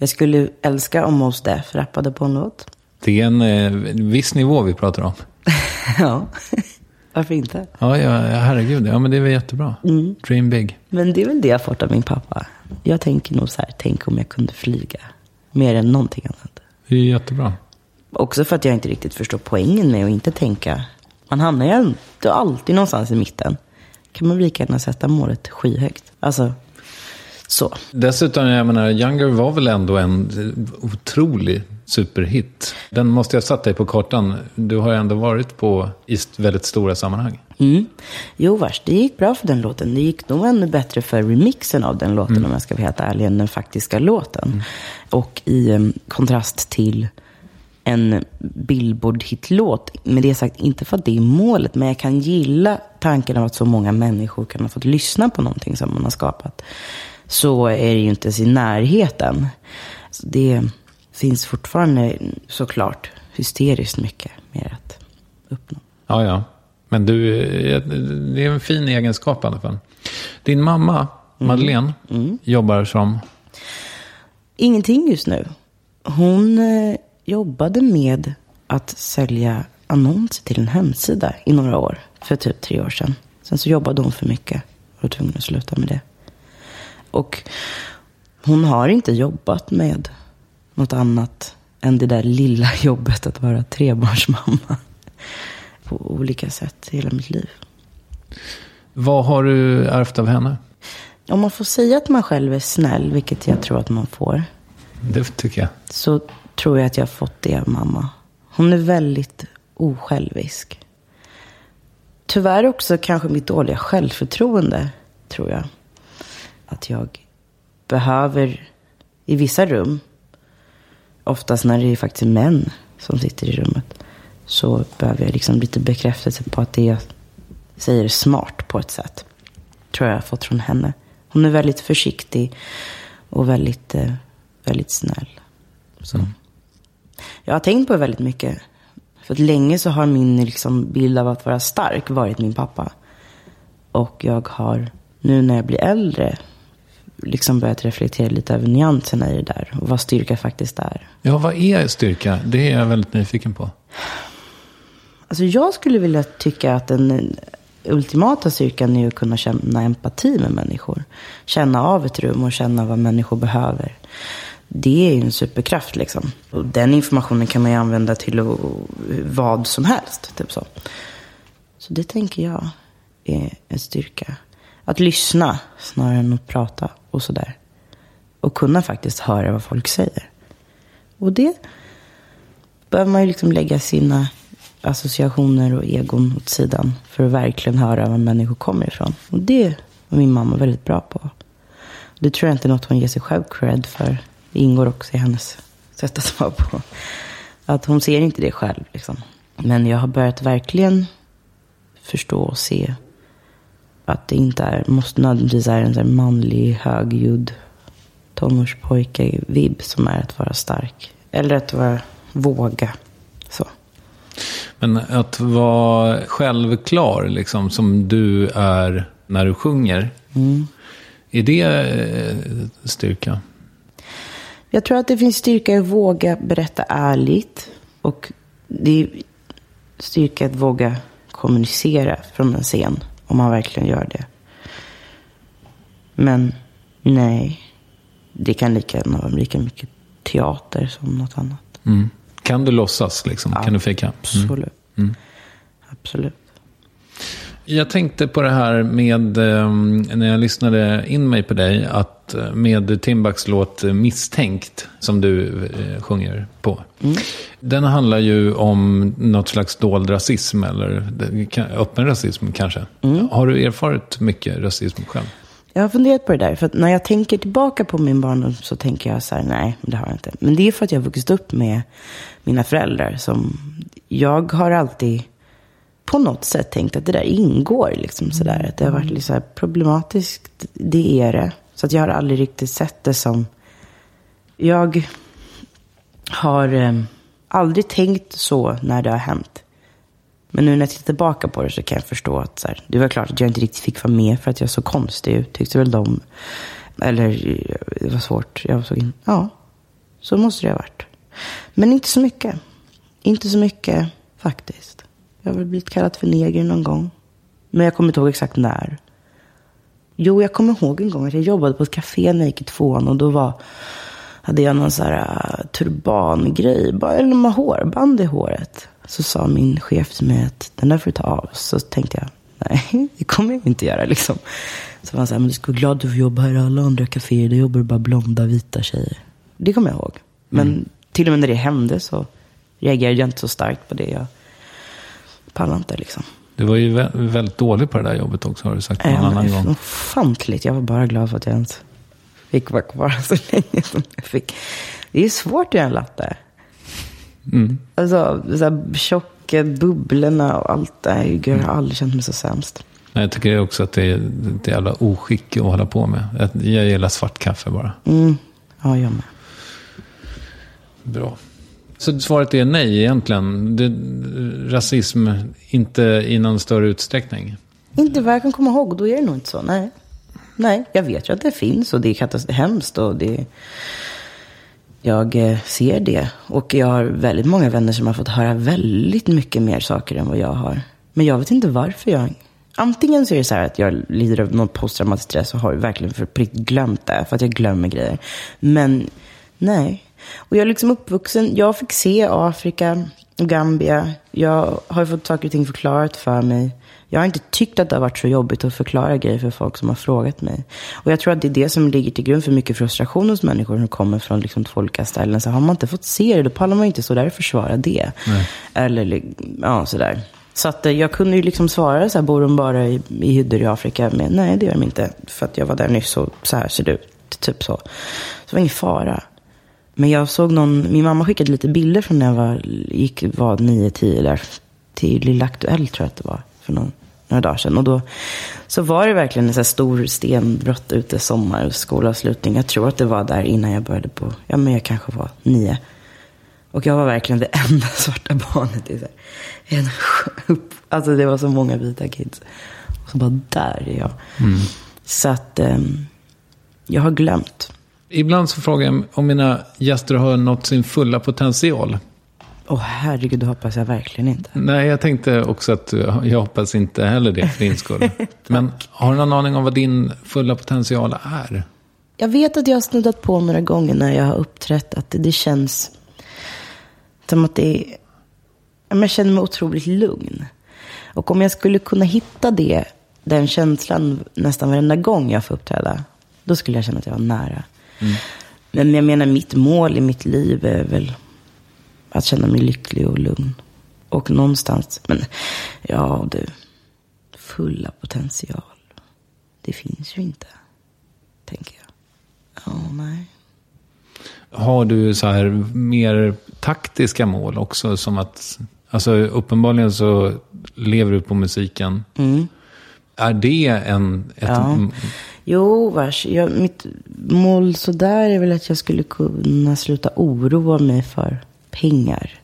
Jag skulle älska om Mos Def rappade på en låt. Det är en eh, viss nivå vi pratar om. ja, varför inte? Ja, ja, herregud. Ja, men det är väl jättebra. Mm. Dream big. Men det är väl det jag fått av min pappa. Jag tänker nog så här, tänk om jag kunde flyga. Mer än någonting annat. Det är jättebra. Också för att jag inte riktigt förstår poängen med att inte tänka. Man hamnar ju alltid, alltid någonstans i mitten. Kan man lika gärna sätta målet skyhögt. Alltså, så. Dessutom, jag menar, Younger var väl ändå en otrolig superhit. Den måste jag ha satt dig på kartan. Du har ändå varit på i väldigt stora sammanhang. Mm. Jo, vars, det gick bra för den låten. Det gick nog ännu bättre för remixen av den låten, om jag ska vara helt ärlig, än den faktiska låten. Och i em, kontrast till en Billboard-hitlåt, med det sagt, inte för att det är målet, men jag kan gilla tanken av att så många människor kan ha fått lyssna på någonting som man har skapat. Så är det ju inte ens i närheten. Så det finns fortfarande såklart hysteriskt mycket mer att uppnå. Ja, ja. Men du, eh, det är en fin egenskap i alla fall. Din mamma, Madeleine, jobbar som... Ingenting just nu. Hon eh, jobbade med att sälja annonser till en hemsida i några år. För typ tre år sedan. Sen så jobbade hon för mycket och var tvungen att sluta med det. Och hon har inte jobbat med något annat än det där lilla jobbet att vara trebarnsmamma. På olika sätt i hela mitt liv. Vad har du ärvt av henne? Om man får säga att man själv är snäll, vilket jag tror att man får. Det tycker jag. så tror jag att jag har fått det av mamma. Hon är väldigt osjälvisk. Tyvärr också kanske mitt dåliga självförtroende, tror jag. Att jag behöver, i vissa rum, oftast när det är faktiskt män som sitter i rummet, så behöver jag liksom lite bekräftelse på att det jag säger är smart på ett sätt. Tror jag har fått från henne. Hon är väldigt försiktig och väldigt, eh, väldigt snäll. Så. Jag har tänkt på det väldigt mycket. För att länge så har min liksom, bild av att vara stark varit min pappa. Och jag har nu när jag blir äldre liksom börjat reflektera lite över nyanserna i det där. Och vad styrka faktiskt är. Ja, vad är styrka? Det är jag väldigt nyfiken på. Alltså jag skulle vilja tycka att den ultimata styrkan är att kunna känna empati med människor. Känna av ett rum och känna vad människor behöver. Det är ju en superkraft liksom. Och den informationen kan man ju använda till vad som helst. Typ så. så det tänker jag är en styrka. Att lyssna snarare än att prata och sådär. Och kunna faktiskt höra vad folk säger. Och det behöver man ju liksom lägga sina associationer och egon åt sidan för att verkligen höra var människor kommer ifrån. Och det var min mamma väldigt bra på. Det tror jag inte är något hon ger sig själv cred för. Det ingår också i hennes sätt att vara på. Att hon ser inte det själv. Liksom. Men jag har börjat verkligen förstå och se att det inte är, måste nödvändigtvis är en här manlig, högljudd tonårspojke-vibb som är att vara stark. Eller att vara, våga. Så. Men att vara självklar, liksom, som du är när du sjunger. Är det eh, styrka? Jag tror att det finns styrka i att våga berätta ärligt. Och det är styrka att våga kommunicera från en scen. Om man verkligen gör det. Men nej, det kan lika gärna vara lika mycket teater som något annat. Kan du låtsas liksom? Kan du fejka? Absolut. Absolut. Jag tänkte på det här med, eh, när jag lyssnade in mig på dig, att eh, med Timbaks låt Misstänkt, som du eh, sjunger på. Den handlar ju om något slags dold rasism, eller öppen rasism kanske. Har du erfarit mycket rasism själv? Jag har funderat på det där. För när jag tänker tillbaka på min barndom så tänker jag så här, nej, det har jag inte. Men det är för att jag har vuxit upp med mina föräldrar. Som jag har alltid på något sätt tänkt att det där ingår. Liksom, så. Att det har varit liksom, problematiskt. Det är det. Så att jag har aldrig riktigt sett det som... Jag har eh, aldrig tänkt så när det har hänt. Men nu när jag tittar tillbaka på det så kan jag förstå att så här, det var klart att jag inte riktigt fick vara med för att jag såg konstig ut. Tyckte väl de. Eller eh, det var svårt. Jag såg in, ja, så måste det ha varit. Men inte så mycket. Inte så mycket faktiskt. Jag har väl blivit kallad för neger någon gång. Men jag kommer inte ihåg exakt när. Jo, jag kommer ihåg en gång att jag jobbade på ett café när jag gick i tvåan och då var, hade jag någon så här uh, turbangrej, bara eller med hårband i håret. Så sa min chef till mig att den där får du ta av. Så tänkte jag, nej, det kommer jag inte göra liksom. Så var han så här, men du ska vara glad att du får jobba här i alla andra kaféer. Där jobbar bara blonda, vita tjejer. Det kommer jag ihåg. Men till och med när det hände så reagerade jag inte så starkt på det. Jag pallar inte liksom. Du var ju vä- väldigt dålig på det där jobbet också, har du sagt någon annan gång. Ofantligt. Jag var bara glad för att jag ens fick vara kvar så länge som jag fick. Det är svårt att göra en latte. Mm. Alltså, så här, tjocka bubblorna och allt det här. Jag har aldrig känt mig så sämst. Men jag tycker också att det är ett jävla oskick att hålla på med. Jag- Jag gillar svart kaffe bara. Mm. Ja, jag med. Bra. Så svaret är nej egentligen. Det, rasism, inte i någon större utsträckning. Inte vad jag kan komma ihåg. Då är det nog inte så. Nej. Nej, jag vet ju att det finns och det är katastrof- hemskt. Och det... Jag eh, ser det. Och jag har väldigt många vänner som har fått höra väldigt mycket mer saker än vad jag har. Men jag vet inte varför jag... Antingen så är det så här att jag lider av någon posttraumatisk stress och har verkligen för glömt det. För att jag glömmer grejer. Men nej. Och jag är liksom uppvuxen. Jag fick se Afrika och Gambia. Jag har fått saker och ting förklarat för mig. Jag har inte tyckt att det har varit så jobbigt att förklara grejer för folk som har frågat mig. Och jag tror att det är det som ligger till grund för mycket frustration hos människor som kommer från liksom två olika ställen. Så har man inte fått se det, då pallar man inte stå där och försvara det. Eller li- ja, sådär. Så att eh, jag kunde ju liksom svara så här, bor de bara i, i hyddor i Afrika? Men nej, det gör de inte. För att jag var där nyss och så här ser det ut. Typ så. Så det var ingen fara. Men jag såg någon, min mamma skickade lite bilder från när jag var, gick, var 9-10 där. Till Lilla Aktuellt tror jag att det var. För någon, några dagar sedan. Och då så var det verkligen en så här stor stenbrott ute sommar, skolavslutning. Jag tror att det var där innan jag började på, ja men jag kanske var nio. Och jag var verkligen det enda svarta barnet i så här, upp. Alltså det var så många vita kids. Och så bara, där är jag. Så att ehm, jag har glömt. Ibland så frågar jag om mina gäster har nått sin fulla potential. Åh herregud, det hoppas jag verkligen inte. Nej, jag tänkte också att eh, jag hoppas inte heller det för din skull. Men har du någon aning om vad din fulla potential är? Jag vet att jag har snuddat på några gånger när jag har uppträtt att det, det känns som att det är... Jag känner mig otroligt lugn. Och om jag skulle kunna hitta det, den känslan nästan varenda gång jag får uppträda, då skulle jag känna att jag var nära. Men jag menar, mitt mål i mitt liv är väl att känna mig lycklig och lugn. Och någonstans, men ja du, fulla potential, det finns ju inte, tänker jag. Ja, nej. Har du så här mer taktiska mål också? Som att, alltså uppenbarligen så lever du på musiken. Är det en... Ett, Ja. Jo, vars. Jag, mitt mål sådär är väl att jag skulle kunna sluta oroa mig för pengar.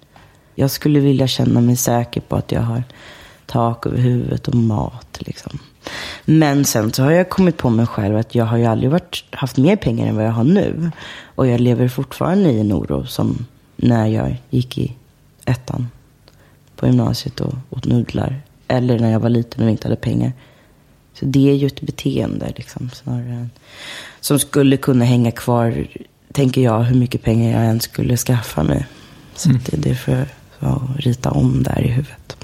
Jag skulle vilja känna mig säker på att jag har tak över huvudet och mat. Liksom. Men sen så har jag kommit på mig själv att jag har ju aldrig varit, haft mer pengar än vad jag har nu. Och jag lever fortfarande i en oro som när jag gick i ettan på gymnasiet och åt nudlar. Eller när jag var liten och inte hade pengar. Så det är ju ett beteende liksom, snarare som skulle kunna hänga kvar, tänker jag, hur mycket pengar jag än skulle skaffa mig. Så att det, det får jag så rita om där i huvudet.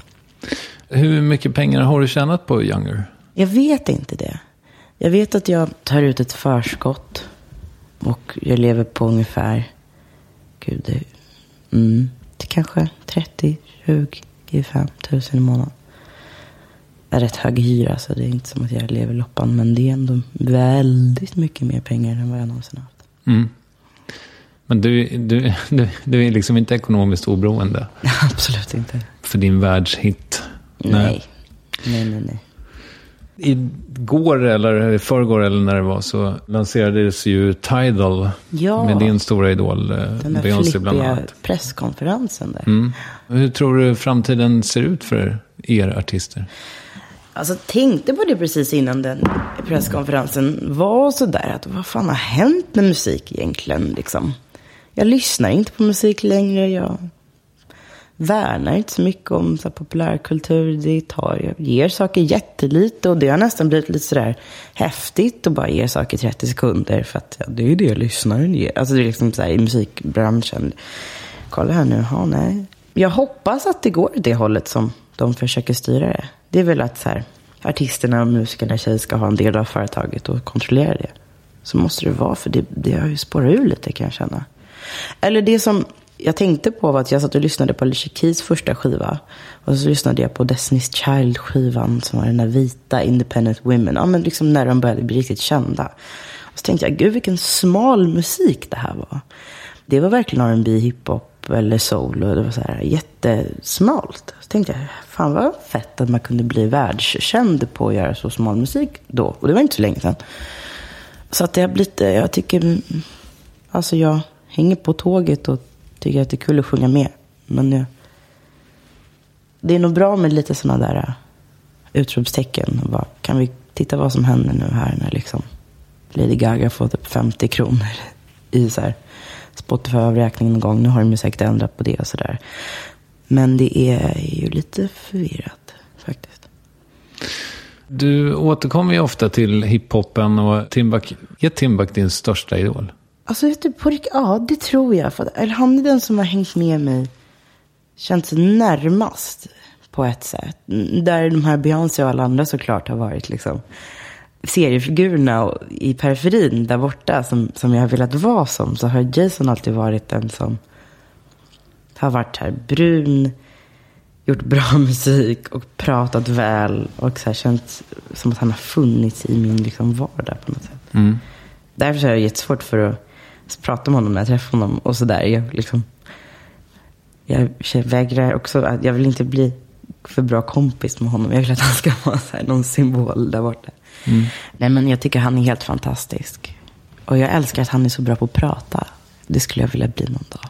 Hur mycket pengar har du tjänat på Younger? Jag vet inte det. Jag vet att jag tar ut ett förskott. Och jag lever på ungefär, gud, det, mm, det kanske 30, 20, 25 tusen i månaden. Rätt hög hyra, så det är inte som att jag lever loppan. Men det är ändå väldigt mycket mer pengar än vad jag någonsin haft. Mm. Men du, du, du, du är liksom inte ekonomiskt oberoende Absolut inte. för din världshit? Nej. Nej, nej, nej. Igår eller i förrgår eller när det var så lanserades ju Tidal Ja. med din stora idol eh, Den där Beyoncé bland annat. presskonferensen där. Mm. Hur tror du framtiden ser ut för er artister? Alltså tänkte på det precis innan den presskonferensen var sådär att vad fan har hänt med musik egentligen liksom? Jag lyssnar inte på musik längre, jag värnar inte så mycket om så här, populärkultur. Det tar, jag ger saker jättelite och det har nästan blivit lite sådär häftigt att bara ge saker i 30 sekunder för att ja, det är det lyssnaren ger. Alltså det är liksom så här i musikbranschen. Kolla här nu, ja nej. Jag hoppas att det går åt det hållet som de försöker styra det. Det är väl att så här, artisterna och musikerna i sig ska ha en del av företaget och kontrollera det. Så måste det vara, för det, det har ju spårat ur lite kan jag känna. Eller det som jag tänkte på var att jag satt och lyssnade på Alicia Keys första skiva. Och så lyssnade jag på Destiny's Child-skivan som var den där vita Independent Women. Ja, men liksom när de började bli riktigt kända. Och så tänkte jag, gud vilken smal musik det här var. Det var verkligen R&B, hiphop eller soul och det var så här jättesmalt. Så tänkte jag, fan vad fett att man kunde bli världskänd på att göra så smal musik då. Och det var inte så länge sedan. Så att det har blivit, jag tycker, alltså jag hänger på tåget och tycker att det är kul att sjunga med. Men jag, det är nog bra med lite sådana där äh, utropstecken. Bara, kan vi titta vad som händer nu här när liksom Lady Gaga får typ 50 kronor i så här Spotify-avräkning någon gång. Nu har de ju säkert ändrat på det och sådär. Men det är ju lite förvirrat faktiskt. Du återkommer ju ofta till hiphopen och Timbuk. Är Timbuk din största idol? Alltså vet du, på ja det tror jag. För, eller han är den som har hängt med mig, känts närmast på ett sätt. Där de här Beyoncé och alla andra såklart har varit liksom seriefigurerna i periferin där borta som, som jag har velat vara som. Så har Jason alltid varit den som har varit här brun, gjort bra musik och pratat väl och så här känts som att han har funnits i min liksom vardag på något sätt. Därför så har jag jättesvårt för att prata med honom när jag träffar honom och sådär. Jag, liksom, jag vägrar också, att jag vill inte bli för bra kompis med honom. Jag vill att han ska vara så här, någon symbol där borta. Nej men jag tycker han är helt fantastisk. Och jag älskar att han är så bra på att prata. Det skulle jag vilja bli någon dag.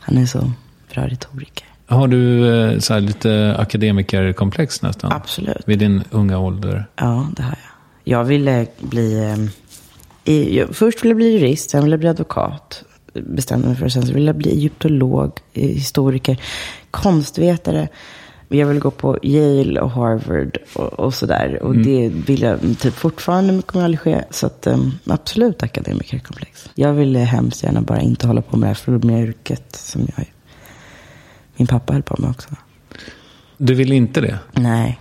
Han är så bra retoriker. Har du eh, så här lite akademikerkomplex nästan? Absolut. Vid din unga ålder? Ja, det har jag. Jag ville bli... Eh, i, jag, först ville jag bli jurist, sen ville jag bli advokat. Bestämde mig för. Sen så ville jag bli egyptolog, eh, historiker, konstvetare. Jag ville gå på Yale och Harvard och, och sådär. Och det vill jag typ fortfarande, men kommer aldrig ske. Så att, eh, absolut akademikerkomplex. Jag ville hemskt gärna bara inte hålla på med det här flummiga yrket som jag, min pappa höll på med också. Du vill inte det? Nej,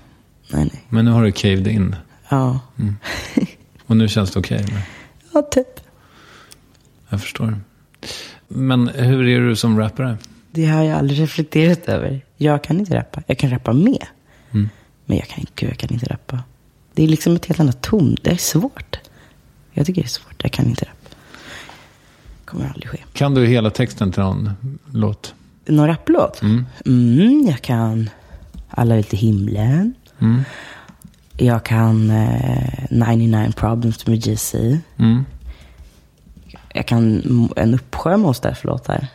nej, nej. Men nu har du caved in. Ja, Och nu känns det okej? eller? ja typ. Jag förstår. Men hur är du som rappare? Det har jag aldrig reflekterat över. Jag kan inte rappa. Jag kan rappa med. Men jag kan, gud, jag kan inte rappa. Det är liksom ett helt annat ton. Det är svårt. Jag tycker det är svårt. Jag kan inte rappa. kommer aldrig ske. Kan du hela texten till någon låt? Någon rapplåt? Mm. jag kan Alla vill till himlen. Jag kan eh, 99 problems med GC. Mm. Jag kan en uppsjö Mos Def-låtar.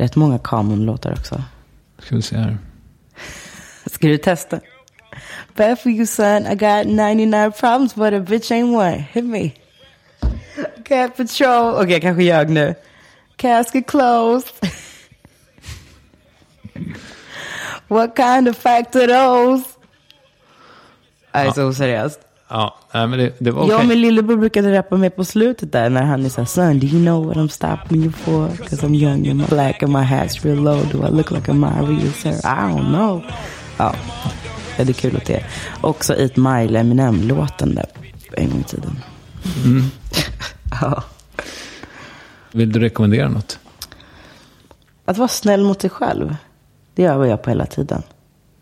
Rätt många Common-låtar också. Ska vi se här. Ska du testa? Bad for you son, I got 99 problems but a bitch ain't one. Hit me. Cat patrol. Okej, jag kanske ljög nu. Casket closed. What kind of fact are those? Nej, så oseriöst. Ja, men det, det var. Jag och min lillebror brukade rappa med på slutet där när han är såhär, son do you know what I'm stopping you for? Cause I'm young and black and my hat's real low. Do I look like a Mario? Sir? I don't know. Ja, ja det är kul att det är. Också Eat Mile, Eminem-låten där en gång i tiden. ja. Vill du rekommendera något? Att vara snäll mot sig själv, det övar jag på hela tiden.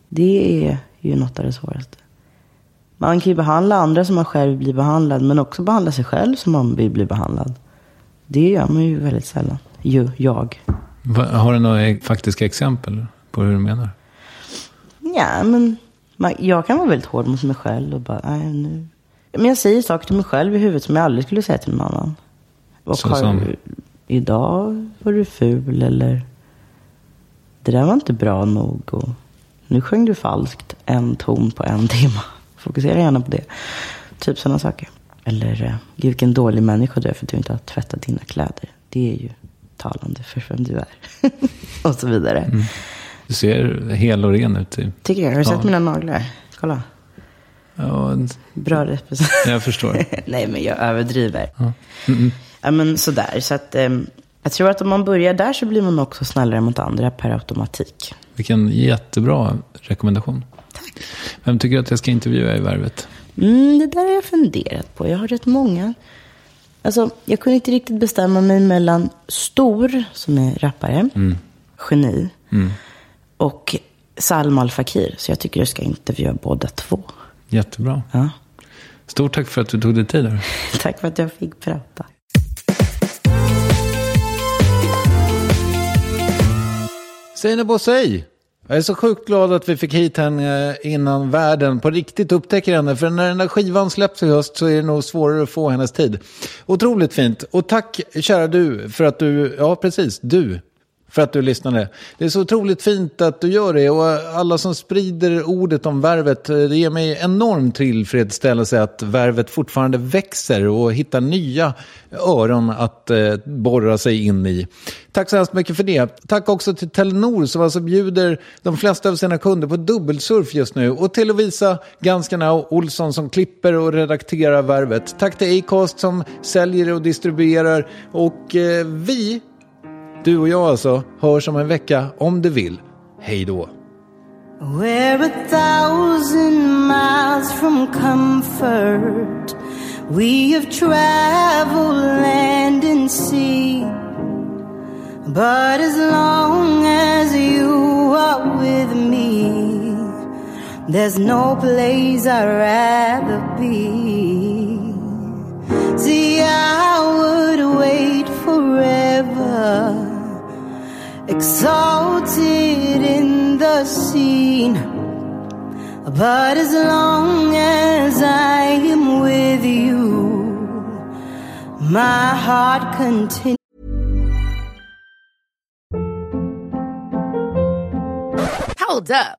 Det är ju något av det svåraste. Man kan ju behandla andra som man själv blir behandlad, men också behandla sig själv som man vill bli behandlad. Det gör man ju väldigt sällan. Ju, jag. Har du några e- faktiska exempel på hur du menar? Ja, men man, jag kan vara väldigt hård mot mig själv och bara, nej nu. Men jag säger saker till mig själv i huvudet som jag aldrig skulle säga till någon annan. Och Så har, som? idag var du ful eller det där var inte bra nog och nu sjöng du falskt en ton på en timme. Fokusera gärna på det. Typ sådana saker. Eller, eh, gud vilken dålig människa du är för att du inte har tvättat dina kläder. Det är ju talande för vem du är. och så vidare. Du ser hel och ren ut. i- Tycker jag. Har du Ja. sett mina naglar? Kolla. Ja, Bra representation. jag förstår. Nej, men jag överdriver. Ja, men sådär. Så att, ehm, jag tror att om man börjar där så blir man också snällare mot andra per automatik. Vilken jättebra rekommendation. Vem tycker du att jag ska intervjua i Värvet? Mm, det där har jag funderat på. Jag har rätt många. Alltså, jag kunde inte riktigt bestämma mig mellan Stor, som är rappare, geni, och Salma Al Fakir. Så jag tycker jag ska intervjua båda två. Jättebra. Ja. Stort tack för att du tog dig tid. Här. Tack för att jag fick prata. Seinabo Bossey. Jag är så sjukt glad att vi fick hit henne innan världen på riktigt upptäcker henne. För när den där skivan släpps i höst så är det nog svårare att få hennes tid. Otroligt fint. Och tack kära du för att du, ja precis, du. För att du lyssnade. Det är så otroligt fint att du gör det. Och alla som sprider ordet om värvet. Eh, det ger mig enorm tillfredsställelse att värvet fortfarande växer och hittar nya öron att eh, borra sig in i. Tack så hemskt mycket för det. Tack också till Telenor som alltså bjuder de flesta av sina kunder på dubbelsurf just nu. Och till Lovisa Ganskarna och Olsson som klipper och redakterar värvet. Tack till Acast som säljer och distribuerar. Och eh, vi, du och jag alltså, hörs om en vecka om du vill. Hej då. We're a thousand miles from comfort. We have traveled land and sea. But as long as you are with me, there's no place I'd rather be. See, I would wait forever exalted in the scene. But as long as I am with you, my heart continues. Hold up.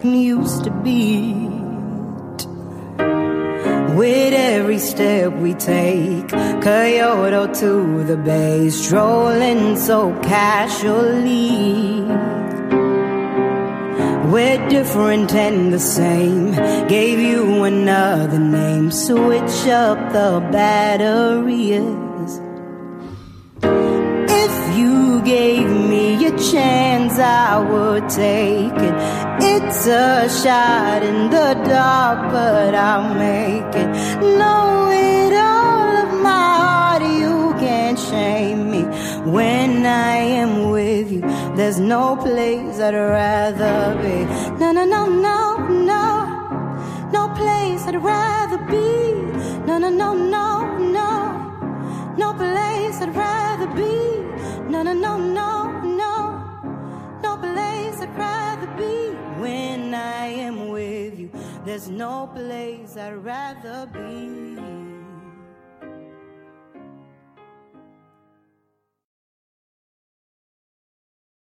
Used to be. With every step we take, Kyoto to the bay, strolling so casually. We're different and the same. Gave you another name, switch up the batteries. Gave me a chance, I would take it. It's a shot in the dark, but I'll make it. Know it all of my heart, you can't shame me. When I am with you, there's no place I'd rather be. No, no, no, no, no. No place I'd rather be. No, no, no, no, no. No place I'd rather be. No, no, no, no, no. No place I'd rather be. When I am with you, there's no place I'd rather be.